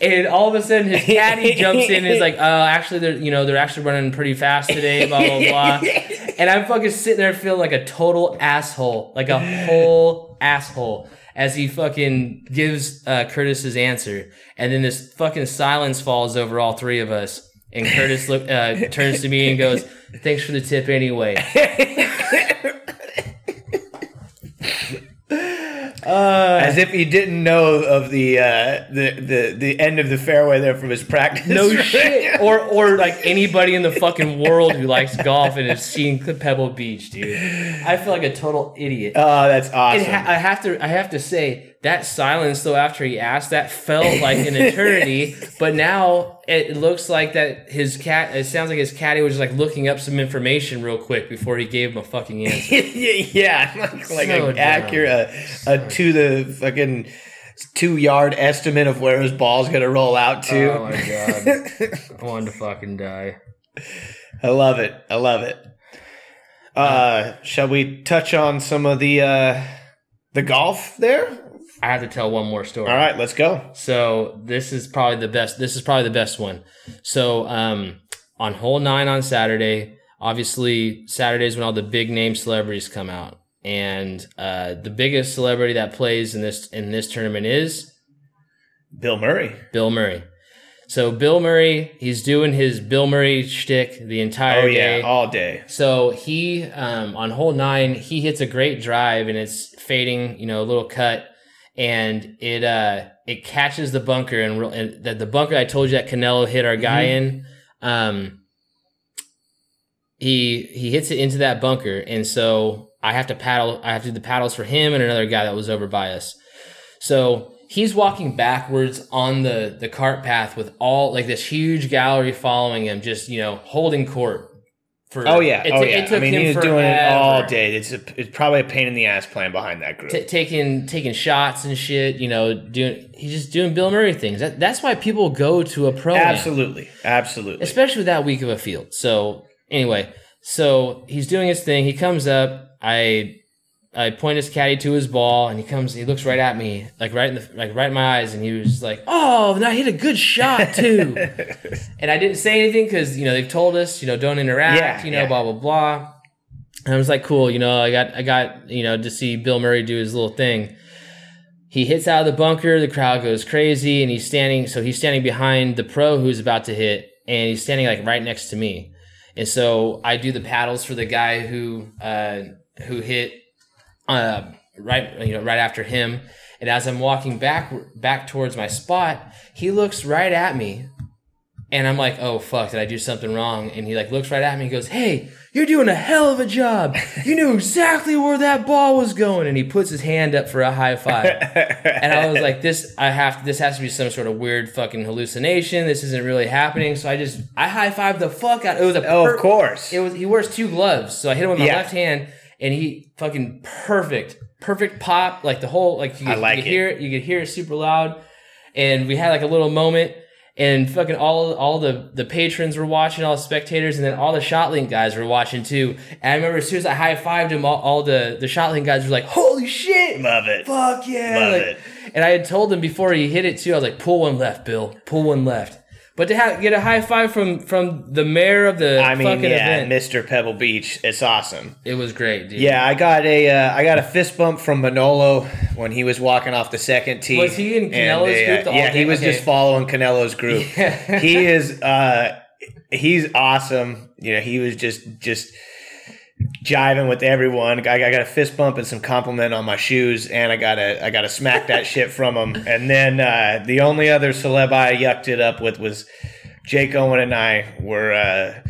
And all of a sudden, his caddy jumps in and is like, "Oh, actually, they're you know they're actually running pretty fast today." Blah blah blah. And I'm fucking sitting there feeling like a total asshole, like a whole asshole, as he fucking gives uh, Curtis his answer, and then this fucking silence falls over all three of us. And Curtis look uh, turns to me and goes, "Thanks for the tip, anyway." [LAUGHS] As if he didn't know of the uh, the the the end of the fairway there from his practice. No [LAUGHS] shit. Or or like anybody in the fucking world who likes golf and has seen Pebble Beach, dude. I feel like a total idiot. Oh, that's And awesome. ha- I have to I have to say that silence though after he asked that felt like an eternity, [LAUGHS] but now it looks like that his cat it sounds like his caddy was just like looking up some information real quick before he gave him a fucking [LAUGHS] answer. yeah, [LAUGHS] like, like So an accurate, a, a to the fucking two yard estimate of where his ball's gonna roll out to. Oh my god. I wanted to fucking die. I love it. I love it. Uh, shall we touch on some of the uh, the golf there? I have to tell one more story. All right, let's go. So this is probably the best. This is probably the best one. So um, on hole nine on Saturday, obviously Saturdays when all the big name celebrities come out, and uh, the biggest celebrity that plays in this in this tournament is Bill Murray. Bill Murray. So Bill Murray, he's doing his Bill Murray shtick the entire Oh yeah, day. all day. So he um, on hole nine, he hits a great drive and it's fading, you know, a little cut, and it uh it catches the bunker and, and the, the bunker I told you that Canelo hit our guy in. Um, he he hits it into that bunker, and so I have to paddle. I have to do the paddles for him and another guy that was over by us. So he's walking backwards on the the cart path with all like this huge gallery following him, just you know holding court. For Oh yeah, it oh yeah. It took I mean, him he was doing it all day. It's a, it's probably a pain in the ass playing behind that group. T- taking taking shots and shit. You know, doing he's just doing Bill Murray things. That, that's why people go to a pro. absolutely, absolutely. especially with that week of a field. So anyway, so he's doing his thing. He comes up. I I point his caddy to his ball, and he comes. He looks right at me, like right in the like right in my eyes, and he was like, "Oh, and I hit a good shot [LAUGHS] too." and I didn't say anything because you know they've told us, you know, don't interact, Yeah, you know, yeah. blah blah blah. And I was like, "Cool," you know, I got I got you know to see Bill Murray do his little thing. He hits out of the bunker. The crowd goes crazy, and he's standing. So he's standing behind the pro who's about to hit, and he's standing like right next to me. And so I do the paddles for the guy who uh, who hit uh, right you know right after him. And as I'm walking back back towards my spot, he looks right at me, and I'm like, "Oh fuck, did I do something wrong?" And he like looks right at me and goes, "Hey, you're doing a hell of a job. You knew exactly where that ball was going." And he puts his hand up for a high five. and I was like, "This, I have. This has to be some sort of weird fucking hallucination. This isn't really happening." So I just, I high fived the fuck out. It was a, oh, per- of course. It was. He wears two gloves, so I hit him with my Yeah. left hand, and he fucking perfect, perfect pop. Like the whole, like you, I could- like you could it. hear it. You could hear it super loud, and we had like a little moment. And fucking all all the the patrons were watching, all the spectators, and then all the ShotLink guys were watching too. And I remember as soon as I high fived him, all, all the the ShotLink guys were like, "Holy shit!" Love it. Fuck yeah! Love like- it. And I had told him before he hit it too. I was like, "Pull one left, Bill. Pull one left." But to have, get a high five from from the mayor of the I mean, fucking yeah, event, Mr. Pebble Beach. It's awesome. it was great, dude. Yeah, I got a uh, I got a fist bump from Manolo when he was walking off the second tee. Was he in And, Canelo's group the yeah, he was Okay. just following Canelo's group. [LAUGHS] he is uh he's awesome. You know, he was just just jiving with everyone. I, I got a fist bump and some compliment on my shoes, and I got to I got to smack that shit from him. [LAUGHS] And then uh, the only other celeb I yucked it up with was Jake Owen and I were. Uh,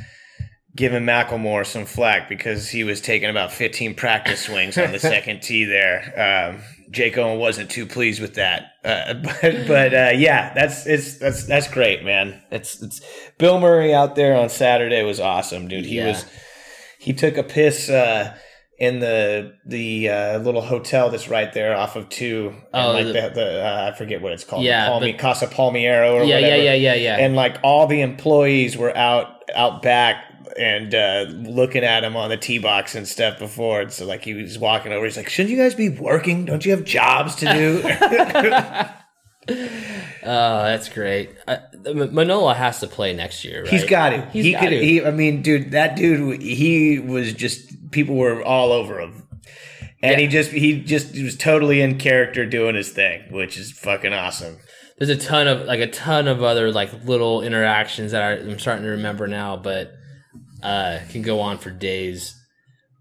giving Macklemore some flack because he was taking about 15 practice swings on the [LAUGHS] second tee there. Um, Jake Owen wasn't too pleased with that, uh, [LAUGHS] but but uh, yeah, that's it's that's that's great, man. It's it's Bill Murray out there on Saturday was awesome, dude. He Yeah. was he took a piss uh, in the the uh, little hotel that's right there off of two. and Oh, like the- the, the uh, I forget what it's called. Yeah, Palmi, but- Casa Palmero or yeah, yeah, yeah, yeah, yeah. and like all the employees were out out back and uh, looking at him on the tee box and stuff before. And so like he was walking over, he's like, "Shouldn't you guys be working? Don't you have jobs to do?" [LAUGHS] [LAUGHS] Oh, that's great. Uh, Manolo has to play next year, right? He's got it. He's he got could. to. He. I mean, dude, that dude. He was just. People were all over him. And he just he just he was totally in character doing his thing, which is fucking awesome. There's a ton of like a ton of other like little interactions that I, I'm starting to remember now, but uh, can go on for days.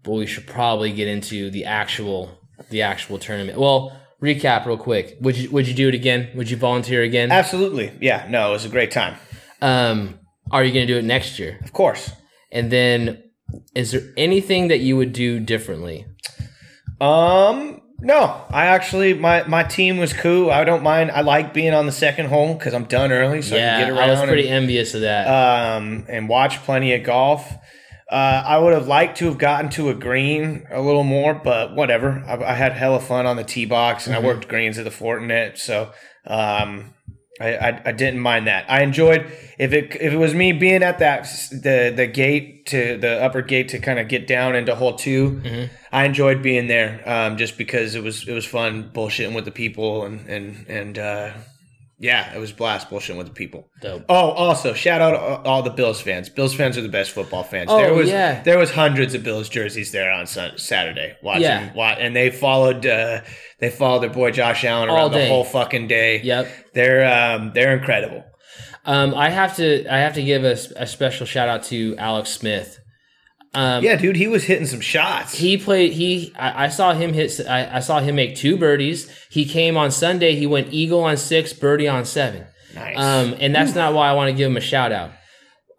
But we should probably get into the actual the actual tournament. Well, recap real quick. Would you would you do it again? Would you volunteer again? Absolutely, yeah. No, it was a great time. Um, are you going to do it next year? Of course. And then, is there anything that you would do differently? Um, no, I actually my my team was cool. I don't mind. I like being on the second hole because I'm done early, so I yeah, can get I, around. was pretty and, envious of that. um, and watch plenty of golf. Uh, I would have liked to have gotten to a green a little more, but whatever. I, I had hella fun on the tee box, and I worked greens at the Fortinet, so um, I, I I didn't mind that. I enjoyed if it if it was me being at that the the gate to the upper gate to kind of get down into hole 2 I enjoyed being there um, just because it was it was fun bullshitting with the people and and and uh, yeah, it was a blast bullshitting with the people. Dope. Oh, also shout out all- all the Bills fans. Bills fans are the best football fans. Oh, there was yeah. there was hundreds of Bills jerseys there on sun, Saturday watching, Yeah. and they followed uh, they followed their boy Josh Allen All around day. the whole fucking day. Yep. they're um, they're incredible. Um, I have to I have to give a, a special shout out to Alex Smith. Um, Yeah, dude, he was hitting some shots. he played he I, I saw him hit I, I saw him make two birdies. He came on Sunday. He went eagle on six, birdie on seven. nice. Um, and that's not why I want to give him a shout out.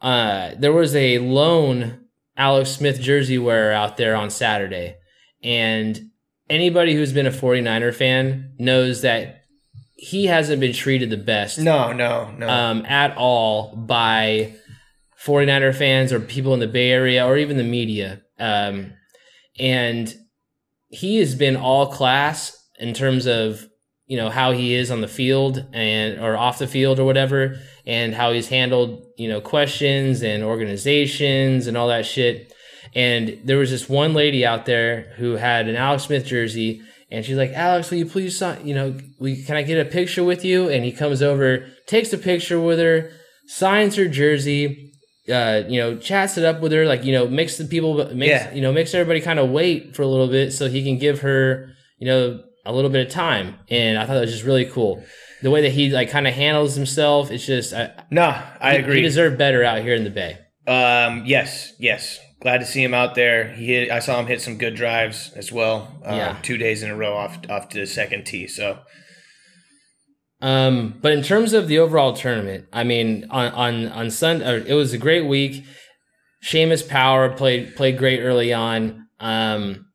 Uh, there was a lone Alex Smith jersey wearer out there on Saturday. And anybody who's been a 49er fan knows that he hasn't been treated the best no, no, no. um, at all by 49er fans or people in the Bay Area or even the media. Um, and he has been all class in terms of you know how he is on the field and or off the field or whatever and how he's handled you know questions and organizations and all that shit and there was this one lady out there who had an Alex Smith jersey and she's like Alex will you please sign you know we can I get a picture with you and he comes over takes a picture with her signs her jersey uh, you know, chats it up with her, like you know, makes the people, makes Yeah. you know, makes everybody kind of wait for a little bit so he can give her, you know, a little bit of time. And I thought that was just really cool. The way that he like kind of handles himself, it's just, I, no, I he- agree. He deserved better out here in the Bay. Um, yes, yes. Glad to see him out there. He hit, I saw him hit some good drives as well. Um, Yeah. Two days in a row off off to the second tee. So Um, but in terms of the overall tournament, I mean, on on on Sunday, it was a great week. Seamus Power played played great early on. Um,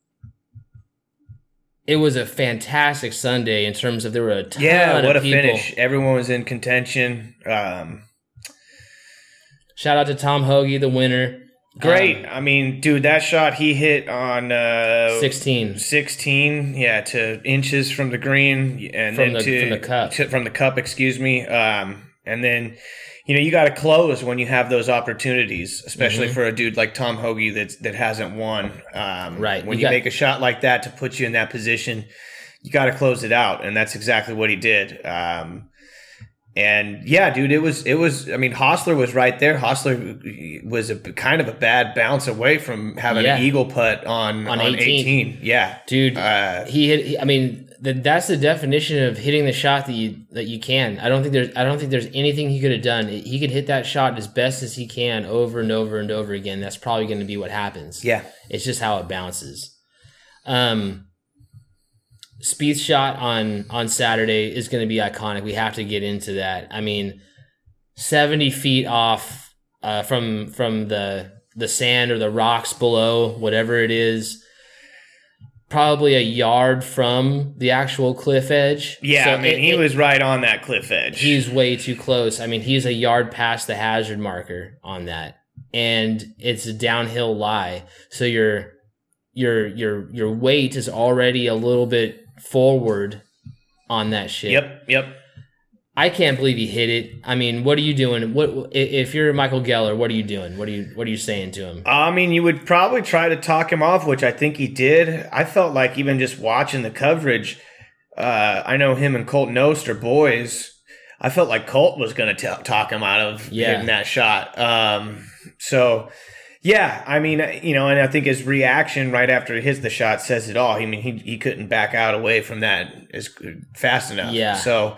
it was a fantastic Sunday in terms of there were a ton yeah, what a people. finish! Everyone was in contention. Um, Shout out to Tom Hoge, the winner. Great. Um, I mean, dude, that shot he hit on uh, 16. 16 yeah to inches from the green and From then the- to from the cup. to- from the cup excuse me um and then you know you got to close when you have those opportunities especially Mhm. for a dude like Tom Hoge that that hasn't won um Right. when You you, got- make a shot like that to put you in that position you got to close it out and that's exactly what he did um and yeah, dude, it was it was. I mean, Hossler was right there. Hossler was a kind of a bad bounce away from having Yeah. an eagle putt on On on, 18. 18. Yeah, Dude, uh, he hit. he- I mean, the, that's the definition of hitting the shot that you that you can. I don't think there's. I don't think there's anything he could have done. He could hit that shot as best as he can over and over and over again. That's probably going to be what happens. yeah. It's just how it bounces. Um, Spieth's shot on on Saturday is going to be iconic. We have to get into that. I mean, seventy feet off uh, from from the the sand or the rocks below, whatever it is, probably a yard from the actual cliff edge. Yeah, So I mean, it- he it- was right on that cliff edge. He's way too close. I mean, he's a yard past the hazard marker on that, and it's a downhill lie. So your your your your weight is already a little bit forward on that shit. Yep, yep. I can't believe he hit it. I mean, what are you doing? What if you're Michael Greller? What are you doing? What are you What are you saying to him? I mean, you would probably try to talk him off, which I think he did. I felt like even just watching the coverage, uh, I know him and Colt Knost are boys. I felt like Colt was going to talk him out of Yeah. hitting that shot. Um, so, yeah, I mean, you know, and I think his reaction right after he hits the shot says it all. I mean, he, he couldn't back out away from that as fast enough. Yeah. So,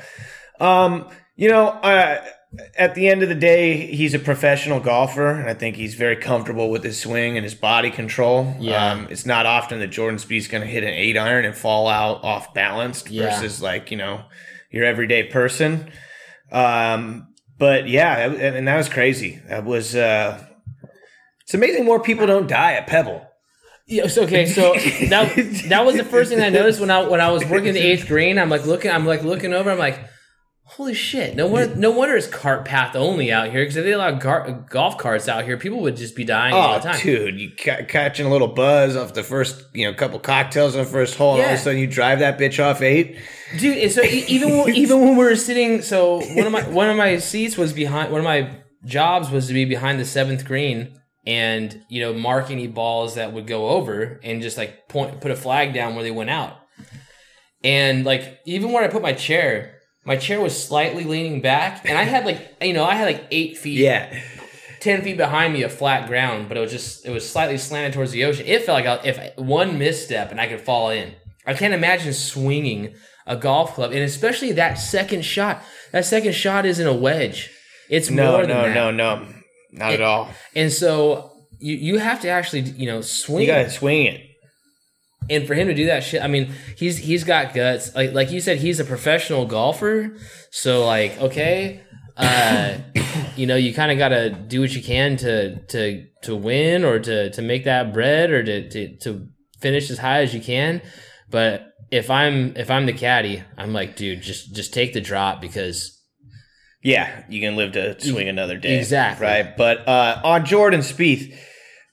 um, you know, uh, at the end of the day, he's a professional golfer, and I think he's very comfortable with his swing and his body control. Yeah. Um, it's not often that Jordan Spieth's going to hit an eight iron and fall out off balanced Yeah. versus like you know your everyday person. Um, but yeah, and that was crazy. That was. Uh, it's amazing more people don't die at Pebble. Yes. Okay. So [LAUGHS] that that was the first thing I noticed when I when I was working the eighth green. I'm like looking. I'm like looking over. I'm like, holy shit! No wonder no wonder it's cart path only out here because if they allowed gar- golf carts out here, people would just be dying all Oh, the time. dude, you ca- catching a little buzz off the first, you know, couple cocktails on the first hole, and all of a sudden you drive that bitch off eight. dude. and So even when, [LAUGHS] even when we were sitting, so one of my one of my seats was behind. One of my jobs was to be behind the seventh green and you know mark any balls that would go over and just like point put a flag down where they went out. And like even where I put my chair, my chair was slightly leaning back, and I had like you know I had like eight feet Yeah, 10 feet behind me of flat ground, but it was just, it was slightly slanted towards the ocean. It felt like I- if one misstep and I could fall in. I can't imagine swinging a golf club, and especially that second shot. That second shot isn't a wedge. It's No, more than no, no, no, not at all. And so you you have to actually you know swing. You gotta swing it. and for him to do that shit, I mean, he's he's got guts. Like like you said, he's a professional golfer. So like, okay, uh, [COUGHS] you know, you kind of got to do what you can to to to win or to to make that bread or to to to finish as high as you can. But if I'm if I'm the caddy, I'm like, dude, just just take the drop because Yeah, you can live to swing another day. Exactly. Right. But uh, on Jordan Spieth,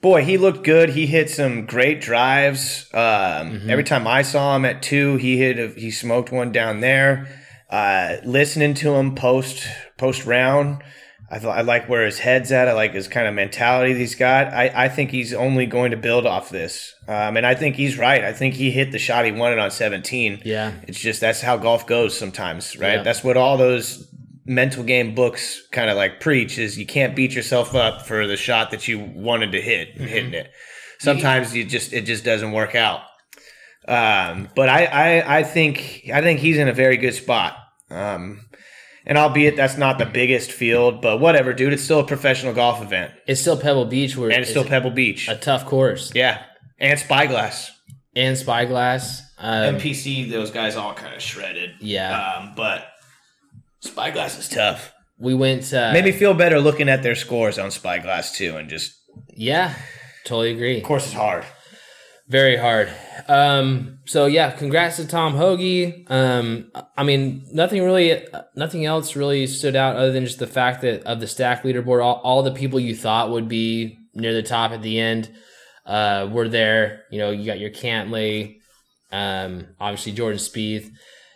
boy, he looked good. He hit some great drives. Um, Mm-hmm. Every time I saw him at two, he hit. A, he smoked one down there. Uh, listening to him post post round, I thought I like where his head's at. I like his kind of mentality that he's got. I, I think he's only going to build off this. Um, and I think he's right. I think he hit the shot he wanted on 17. yeah, It's just that's how golf goes sometimes, right? Yeah. That's what all those mental game books kind of like preach is you can't beat yourself up for the shot that you wanted to hit and hitting it. Sometimes you just it just doesn't work out. Um, but I, I I think I think he's in a very good spot. Um, and albeit that's not the biggest field, but whatever, dude. It's still a professional golf event, it's still Pebble Beach where and it's still Pebble Beach. a tough course Yeah, and Spyglass. and Spyglass. Um, MPC, those guys all kind of shredded. yeah, Um, but Spyglass is tough. we went. Uh, Made me feel better looking at their scores on Spyglass too, and just Yeah, totally agree. of course it's hard. Very hard. Um, so yeah, congrats to Tom Hoge. Um, I mean, nothing really, nothing else really stood out other than just the fact that of the stack leaderboard, all, all the people you thought would be near the top at the end, uh, were there. You know, you got your Cantlay, um, obviously Jordan Spieth.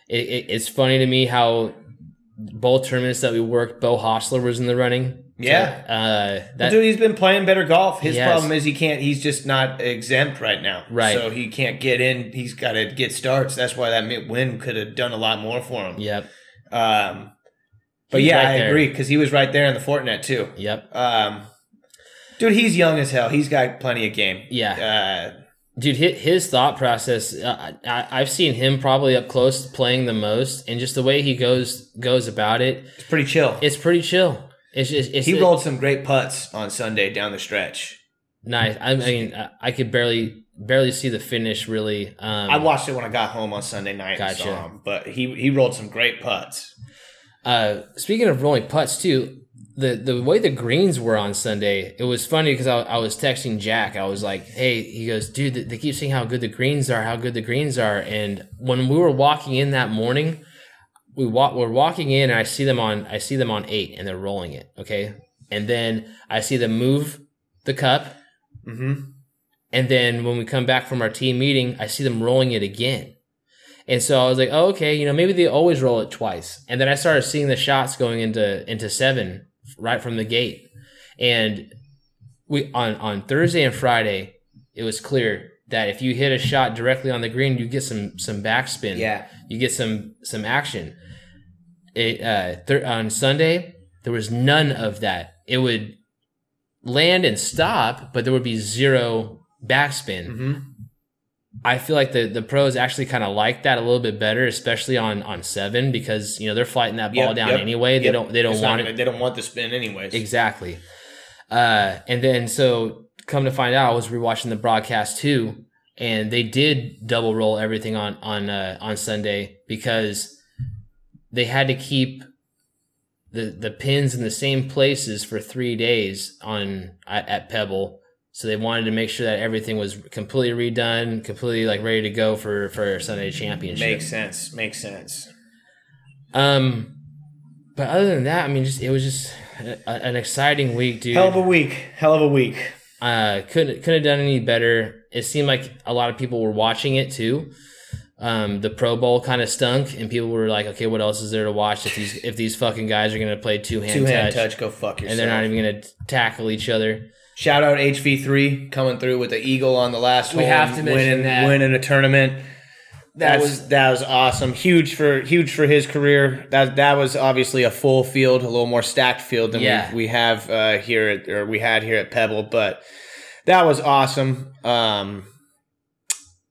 It, it, it's funny to me how both tournaments that we worked, Beau Hossler was in the running. Yeah. Uh, that, Dude, he's been playing better golf. His has. problem is he can't. He's just not exempt right now. Right. So he can't get in. He's got to get starts. That's why that win could have done a lot more for him. yep. Um, but He's yeah, right I there. agree because he was right there in the Fortinet too. Yep. Um, dude, he's young as hell. He's got plenty of game. Yeah. Uh, dude his, his thought process uh, I, i've seen him probably up close playing the most and just the way he goes goes about it it's pretty chill. it's pretty chill it's just it's he rolled some great putts on Sunday down the stretch. nice i mean I, I could barely barely see the finish really um I watched it when I got home on Sunday night Gotcha. him, but he he rolled some great putts. uh speaking of rolling putts too the the way the greens were on Sunday, it was funny because I, I was texting Jack. I was like, "Hey," he goes, "Dude, they keep saying how good the greens are, how good the greens are." And when we were walking in that morning, we walk, we're walking in, and I see them on, I see them on eight, and they're rolling it. Okay, and then I see them move the cup, Mm-hmm. and then when we come back from our team meeting, I see them rolling it again. And so I was like, oh, okay, you know, maybe they always roll it twice. And then I started seeing the shots going into into seven right from the gate. And we on on Thursday and Friday, it was clear that if you hit a shot directly on the green, you get some some backspin. Yeah. You get some some action. It uh thir- on Sunday, there was none of that. It would land and stop, but there would be zero backspin. Mm-hmm. I feel like the the pros actually kind of like that a little bit better, especially on on seven because you know they're fighting that ball Yep, down yep, anyway. They don't they don't It's want not it They don't want the spin anyways. exactly. Uh, and then so come to find out, I was rewatching the broadcast too, and they did double roll everything on on uh, on Sunday because they had to keep the the pins in the same places for three days on at, at Pebble. So they wanted to make sure that everything was completely redone, completely like ready to go for for Sunday championship. Makes sense. Makes sense. Um, but other than that, I mean, just it was just a, an exciting week, dude. Hell of a week. Hell of a week. uh, couldn't couldn't have done any better. It seemed like a lot of people were watching it too. Um, the Pro Bowl kind of stunk, and people were like, "Okay, what else is there to watch if these if these fucking guys are gonna play two hand Two hand touch, touch. Go fuck yourself. and they're not even gonna tackle each other?" Shout out HV3 coming through with the eagle on the last We hole. have to mention winning, that. winning a tournament. That That's, was that was awesome. Huge for huge for his career. That that was obviously a full field, a little more stacked field than Yeah. we, we have uh, here at, or we had here at Pebble, but that was awesome. Um,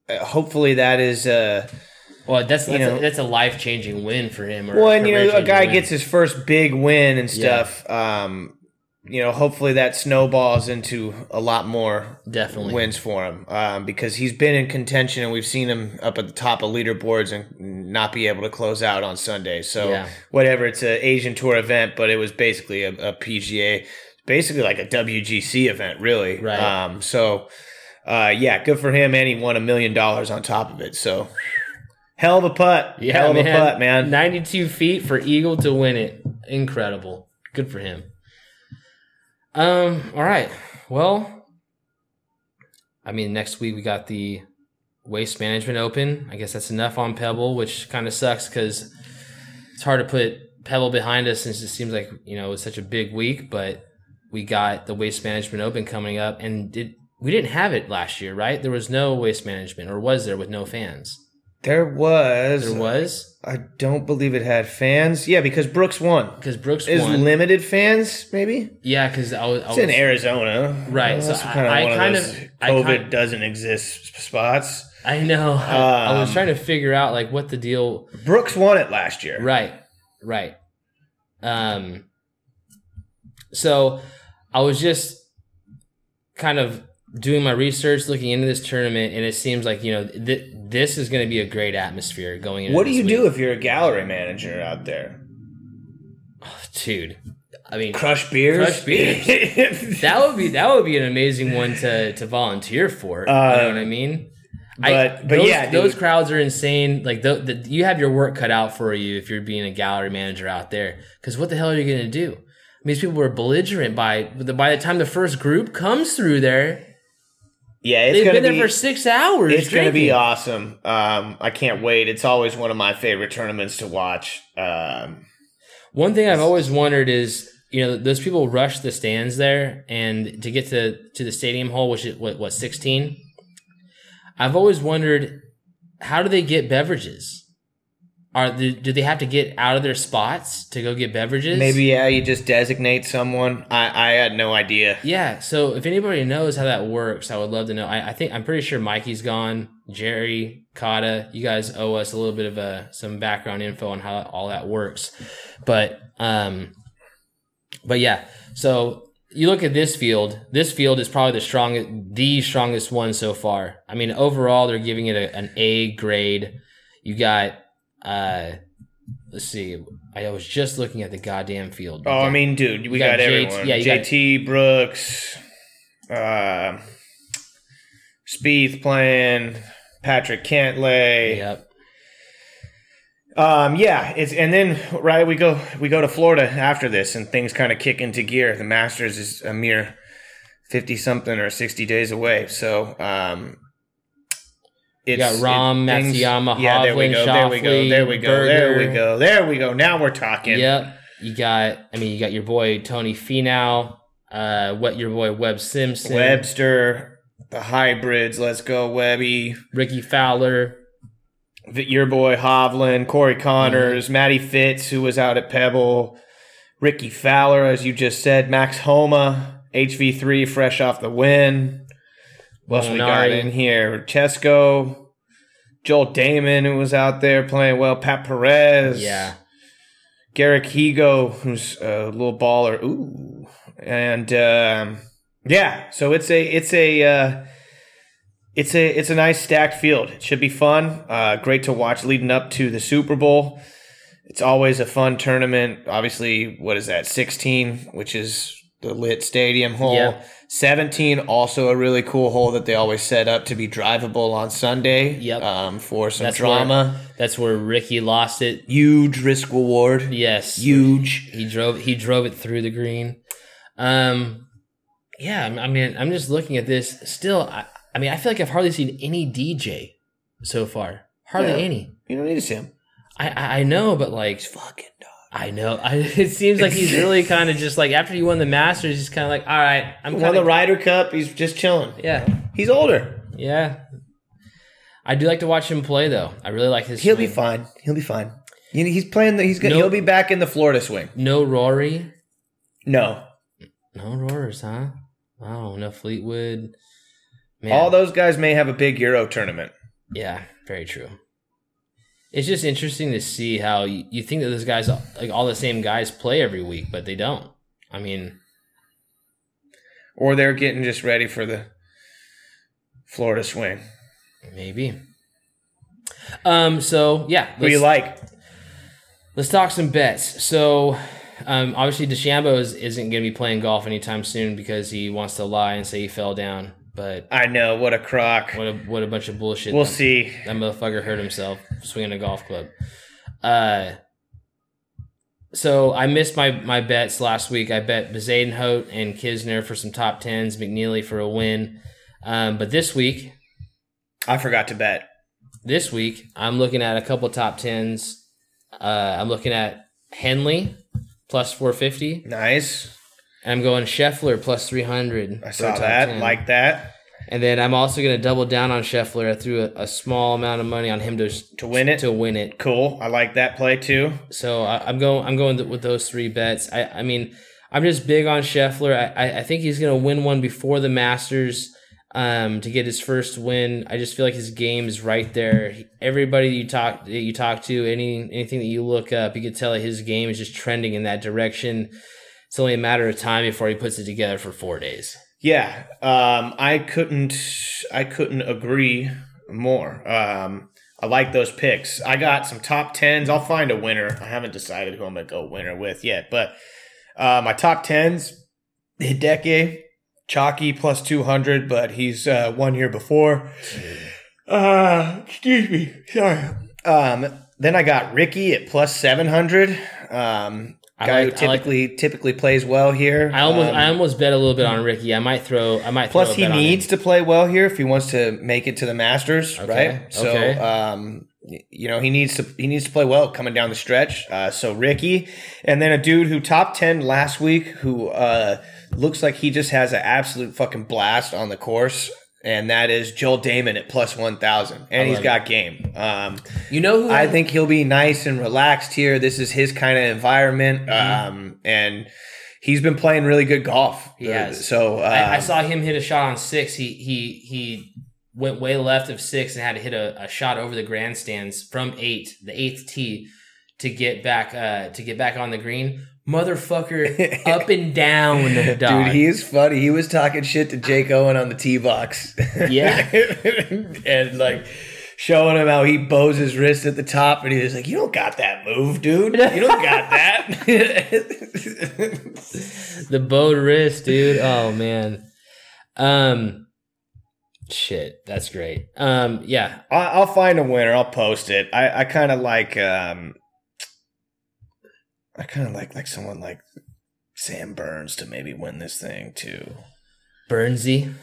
uh, hopefully that is uh, Well, that's You that's, know. a, that's a life changing win for him. Or Well, and you know, a guy win. gets his first big win and Yeah. stuff. Um, you know, hopefully that snowballs into a lot more definitely wins for him um, because he's been in contention and we've seen him up at the top of leaderboards and not be able to close out on Sunday. So Yeah. whatever, it's an Asian Tour event, but it was basically a, a PGA, basically like a WGC event, really. Right. Um, so uh, yeah, good for him, and he won a million dollars on top of it. So hell of a putt, Yeah, hell of man. a putt, man. 92 feet for Eagle to win it. Incredible. Good for him. Um, all right. Well, I mean, next week we got the Waste Management Open. I guess that's enough on Pebble, which kind of sucks because it's hard to put Pebble behind us since it seems like, you know, it's such a big week, but we got the Waste Management Open coming up and did we didn't have it last year, right? There was no waste management, or was there with no fans? There was. There was I don't believe it had fans. Yeah, because Brooks won. because Brooks Is won. limited fans, maybe? Yeah, because I was, I It's in Arizona. Right, so That's I- kind of I one kind of those of- COVID kind- doesn't exist spots. I know. I, [LAUGHS] I was Um, trying to figure out like what the deal. Brooks won it last year. Right, right. Um. So, I was just kind of doing my research, looking into this tournament, and it seems like you know th- this is going to be a great atmosphere going into. What do you week. do if you're a gallery manager out there? [SIGHS] dude? I mean, Crush beers. Crush beers. [LAUGHS] that would be that would be an amazing one to to volunteer for. you know Uh, what I mean? but- but those, yeah, dude. those crowds are insane. Like the, the, you have your work cut out for you if you're being a gallery manager out there. Because what the hell are you going to do? I mean, these people were belligerent by by the time the first group comes through there. Yeah, it's They've been there be. for six hours. it's gonna be awesome. Um, I can't wait. It's always one of my favorite tournaments to watch. Um, One thing I've always wondered is, you know, those people rush the stands there, and to get to to the stadium hall, which is what what sixteen. I've always wondered, how do they get beverages? Are do, do they have to get out of their spots to go get beverages? maybe yeah, you just designate someone. I I had no idea. Yeah. So if anybody knows how that works, I would love to know. I, I think I'm pretty sure Mikey's gone. Jerry, Kata, you guys owe us a little bit of a some background info on how all that works. But um, but yeah. So you look at this field. This field is probably the strongest, the strongest one so far. I mean, overall, they're giving it a, an A grade. You got uh, let's see. I was just looking at the goddamn field. Oh, I mean, dude, we got got, JT everyone. yeah, you got- JT Brooks, uh, Spieth playing, Patrick Cantlay. Yep. Um, yeah, it's and then right we go we go to Florida after this, and things kind of kick into gear. The Masters is a mere fifty something or sixty days away, so um. You got it's- Rahm, things- Matsuyama, yeah, there we go, there we go, there we go, there we go, there we go. Now we're talking. Yep. You got, I mean, you got your boy Tony Finau, uh, what your boy Webb Simpson, Webster, the hybrids. Let's go, Webby. Rickie Fowler. your boy Hovland, Corey Conners, Mm-hmm. Matty Fitz, who was out at Pebble, Rickie Fowler, as you just said, Max Homa, HV3, fresh off the win. What else we got in here? Chesco, Joel Dahmen, who was out there playing well, Pat Perez, Yeah. Garrick Higgo, who's a little baller. Ooh, and um, yeah, so it's a it's a uh, it's a it's a nice stacked field. It should be fun. Uh, great to watch leading up to the Super Bowl. It's always a fun tournament. Obviously, what is that? Sixteen, which is the lit stadium hole. Yeah. Seventeen, also a really cool hole that they always set up to be drivable on Sunday. Yep. Um, for some That's drama. That's where Ricky lost it. Huge risk reward. Yes. Huge. He drove. He drove it through the green. Um, yeah. I mean, I'm just looking at this. Still, I, I mean, I feel like I've hardly seen any DJ so far. Hardly Yeah. any. You don't need to see him. I, I I know, but like, Fucking dog. I know. I, [LAUGHS] it seems like he's really kind of just like after he won the Masters, he's kind of like, all right, I'm Won the Ryder Cup. He's just chilling. yeah, He's older. yeah. I do like to watch him play though. I really like his. He'll be fine. He'll be fine. You know, he's playing. The, he's gonna. No- He'll be back in the Florida swing. No Rory, No, no Roars, huh? Wow, no Fleetwood. Man, all those guys may have a big Euro tournament. yeah, very true. It's just interesting to see how you, you think that those guys like all the same guys play every week, but they don't. I mean, Or they're getting just ready for the Florida swing. maybe. Um. So yeah, Who do you like? Let's talk some bets. So, um, obviously, DeChambeau is, isn't going to be playing golf anytime soon because he wants to lie and say he fell down. But I know what a crock. what a what a bunch of bullshit. We'll that, see. That motherfucker hurt himself swinging a golf club. Uh, so I missed my my bets last week. I bet Bezuidenhout and Kisner for some top tens, McNealy for a win. Um, but this week, I forgot to bet. this week I'm looking at a couple top tens. Uh, I'm looking at Henley plus 450. Nice. I'm going Scheffler plus 300. I saw that. 10. Like that. And then I'm also going to double down on Scheffler. I threw a, a small amount of money on him to To win it. to win it. Cool. I like that play too. So I, I'm going. I'm going th- with those three bets. I, I mean, I'm just big on Scheffler. I, I, think he's going to win one before the Masters um, to get his first win. I just feel like his game is right there. He- Everybody you talk that you talk to, any anything that you look up, you can tell that his game is just trending in that direction. It's only a matter of time before he puts it together for four days. Yeah. Um, I couldn't. I couldn't agree more. Um, I like those picks. I got some top tens. I'll find a winner. I haven't decided who I'm gonna go winner with yet, but uh, my top tens: Hideki, Chalky plus two hundred, but he's uh, one year before. Uh, excuse me. Sorry. Um, then I got Ricky at plus seven hundred. Um, I guy like- who I like- typically typically plays well here. I almost Um, I almost bet a little bit on Ricky. I might throw. I might. Plus, he bet on him. needs to play well here if he wants to make it to the Masters, Okay, right? So, okay. um, you know, he needs to he needs to play well coming down the stretch. Uh, so Ricky, and then a dude who top ten last week, who uh, looks like he just has an absolute fucking blast on the course. And that is Joel Dahmen at plus one thousand, and he's got game. Um, You know who I think he'll be nice and relaxed here. This is his kind of environment, Mm-hmm. um, and he's been playing really good golf. He has. So uh, I, I saw him hit a shot on six. He he he went way left of six and had to hit a, a shot over the grandstands from eight, the eighth tee, to get back uh to get back on the green. Motherfucker, [LAUGHS] up and down, dog. Dude, he is funny. He was talking shit to Jake Owen on the T box. [LAUGHS] Yeah. and like showing him how he bows his wrist at the top, and he was like, "You don't got that move, dude. You don't got that." [LAUGHS] the bowed wrist, dude. Oh man. Um, shit, that's great. Um, yeah, I- I'll find a winner. I'll post it. I, I kind of like. um I kind of like like someone like Sam Burns to maybe win this thing too. Burnsy.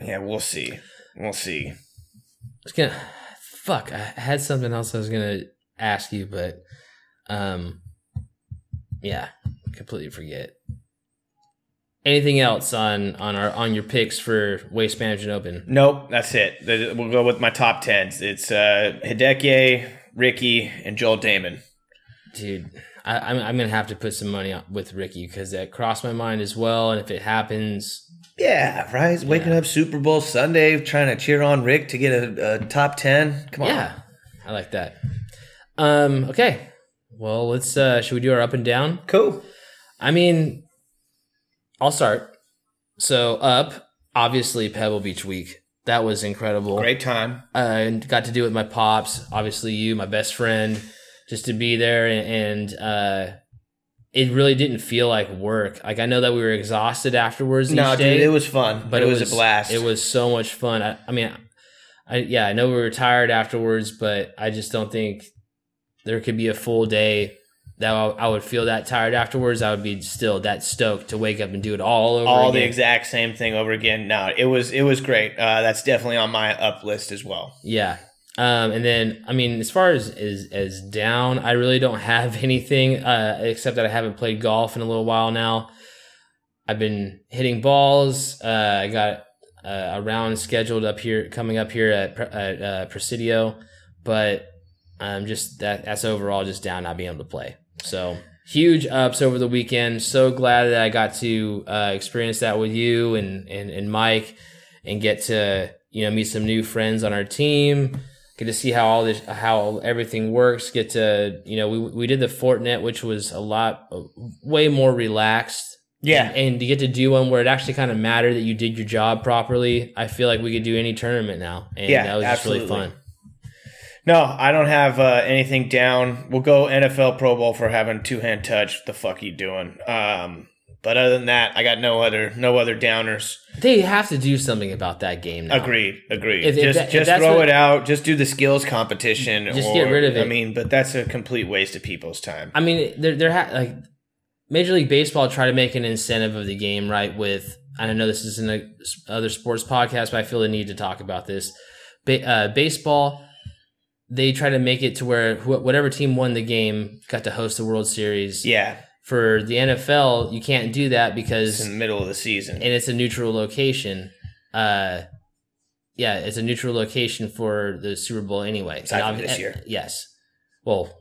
Yeah, we'll see. We'll see. I was gonna fuck. I had something else I was gonna ask you, but um, yeah, completely forget. Anything else on on our on your picks for Waste Management Open? Nope, that's it. We'll go with my top tens. It's uh, Hideki, Ricky, and Joel Dahmen. Dude, I, I'm I'm gonna have to put some money on, with Ricky because that crossed my mind as well. And if it happens, Yeah, right. Waking up Super Bowl Sunday, trying to cheer on Rick to get a, a top ten. Come on. yeah, I like that. Um, okay. Well, let's. uh Should we do our up and down? Cool. I mean, I'll start. So up, obviously Pebble Beach week. That was incredible. Great time. Uh, and got to do it with my pops. Obviously, you, my best friend, just to be there and, and uh, it really didn't feel like work. Like I know that we were exhausted afterwards. No, dude, day, it was fun. but it, was, a blast. It was so much fun. I, I mean, I yeah, I know we were tired afterwards, but I just don't think there could be a full day that I, would feel that tired afterwards. I would be still that stoked to wake up and do it all over all the exact same thing over again. No, it was it was great. Uh, that's definitely on my up list as well. Yeah. Um, and then, I mean, as far as, as as down, I really don't have [LAUGHS] anything uh, except that I haven't played golf in a little while now. I've been hitting balls. Uh, I got uh, a round scheduled up here, coming up here at, at uh, Presidio, but um, just that that's overall just down not being able to play. So huge ups over the weekend. So glad that I got to uh, experience that with you and, and and Mike, and get to you know meet some new friends on our team. Get to see how all this, how everything works. Get to, you know, we we did the Fortinet, which was a lot, way more relaxed. Yeah. And to get to do one where it actually kind of mattered that you did your job properly, I feel like we could do any tournament now. And Yeah, that was just really fun. No, I don't have uh, anything down. We'll go NFL Pro Bowl for having two hand touch. What the fuck you doing? Um, but other than that, I got no other no other downers. They have to do something about that game now. Agreed, agreed. If- if just that- just throw what- it out. Just do the skills competition. Just or- get rid of it. I mean, but that's a complete waste of people's time. I mean, they're they're ha- like Major League Baseball try to make an incentive of the game, right? With I know this isn't a other sports podcast, but I feel the need to talk about this. Ba- uh, baseball, they try to make it to where wh- whatever team won the game got to host the World Series. Yeah, For the NFL, you can't do that it's because in the middle of the season. and it's a neutral location. Uh, yeah, it's a neutral location for the Super Bowl anyway. And this year. yes. Well,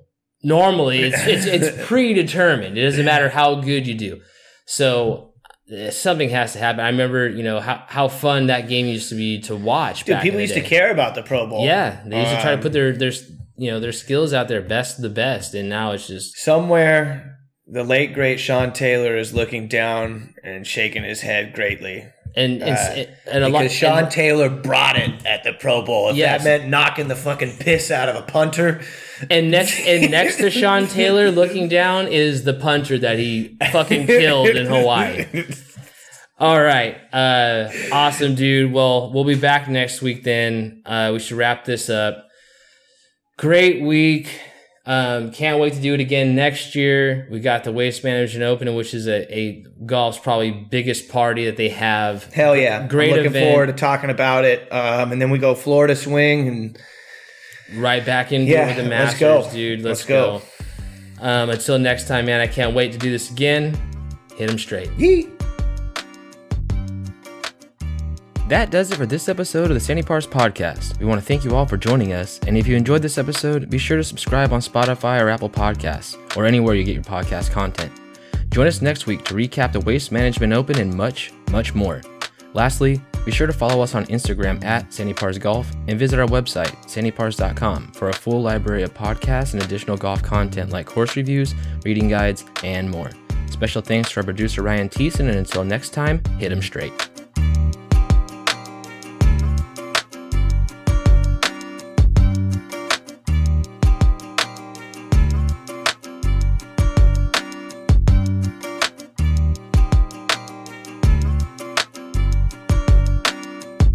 normally it's it's it's [LAUGHS] predetermined. It doesn't matter how good you do. So uh, something has to happen. I remember, you know, how how fun that game used to be to watch. Dude, back people used to care about the Pro Bowl. Yeah, they used to try to Um, put their their you know their skills out there, best of the best, and now it's just Somewhere, the late great Sean Taylor is looking down and shaking his head greatly. and and, Uh, and a lot. Because Sean and- Taylor brought it at the Pro Bowl. If Yes. that meant knocking the fucking piss out of a punter, And next and next to Sean [LAUGHS] Taylor looking down is the punter that he fucking [LAUGHS] killed in Hawaii. All right. Uh awesome dude. Well, we'll be back next week then. Uh we should wrap this up. Great week. Um can't wait to do it again next year. We got the Waste Management Open, which is a, a golf's probably biggest party that they have. hell yeah! Great I'm looking event. forward to talking about it. Um, and then we go Florida swing and Right back into Yeah, the let's Masters, go. dude. Let's, Let's go. go. Um, until next time, man. I can't wait to do this again. Hit him straight. Yeet. That does it for this episode of the Sandy Pars Podcast. We want to thank you all for joining us, and if you enjoyed this episode, be sure to subscribe on Spotify or Apple Podcasts, or anywhere you get your podcast content. Join us next week to recap the Waste Management Open and much, much more. Lastly, be sure to follow us on Instagram at Sandy Pars Golf and visit our website, sandypars.com, for a full library of podcasts and additional golf content like course reviews, reading guides, and more. Special thanks to our producer Ryan Thiessen, and until next time, hit him straight.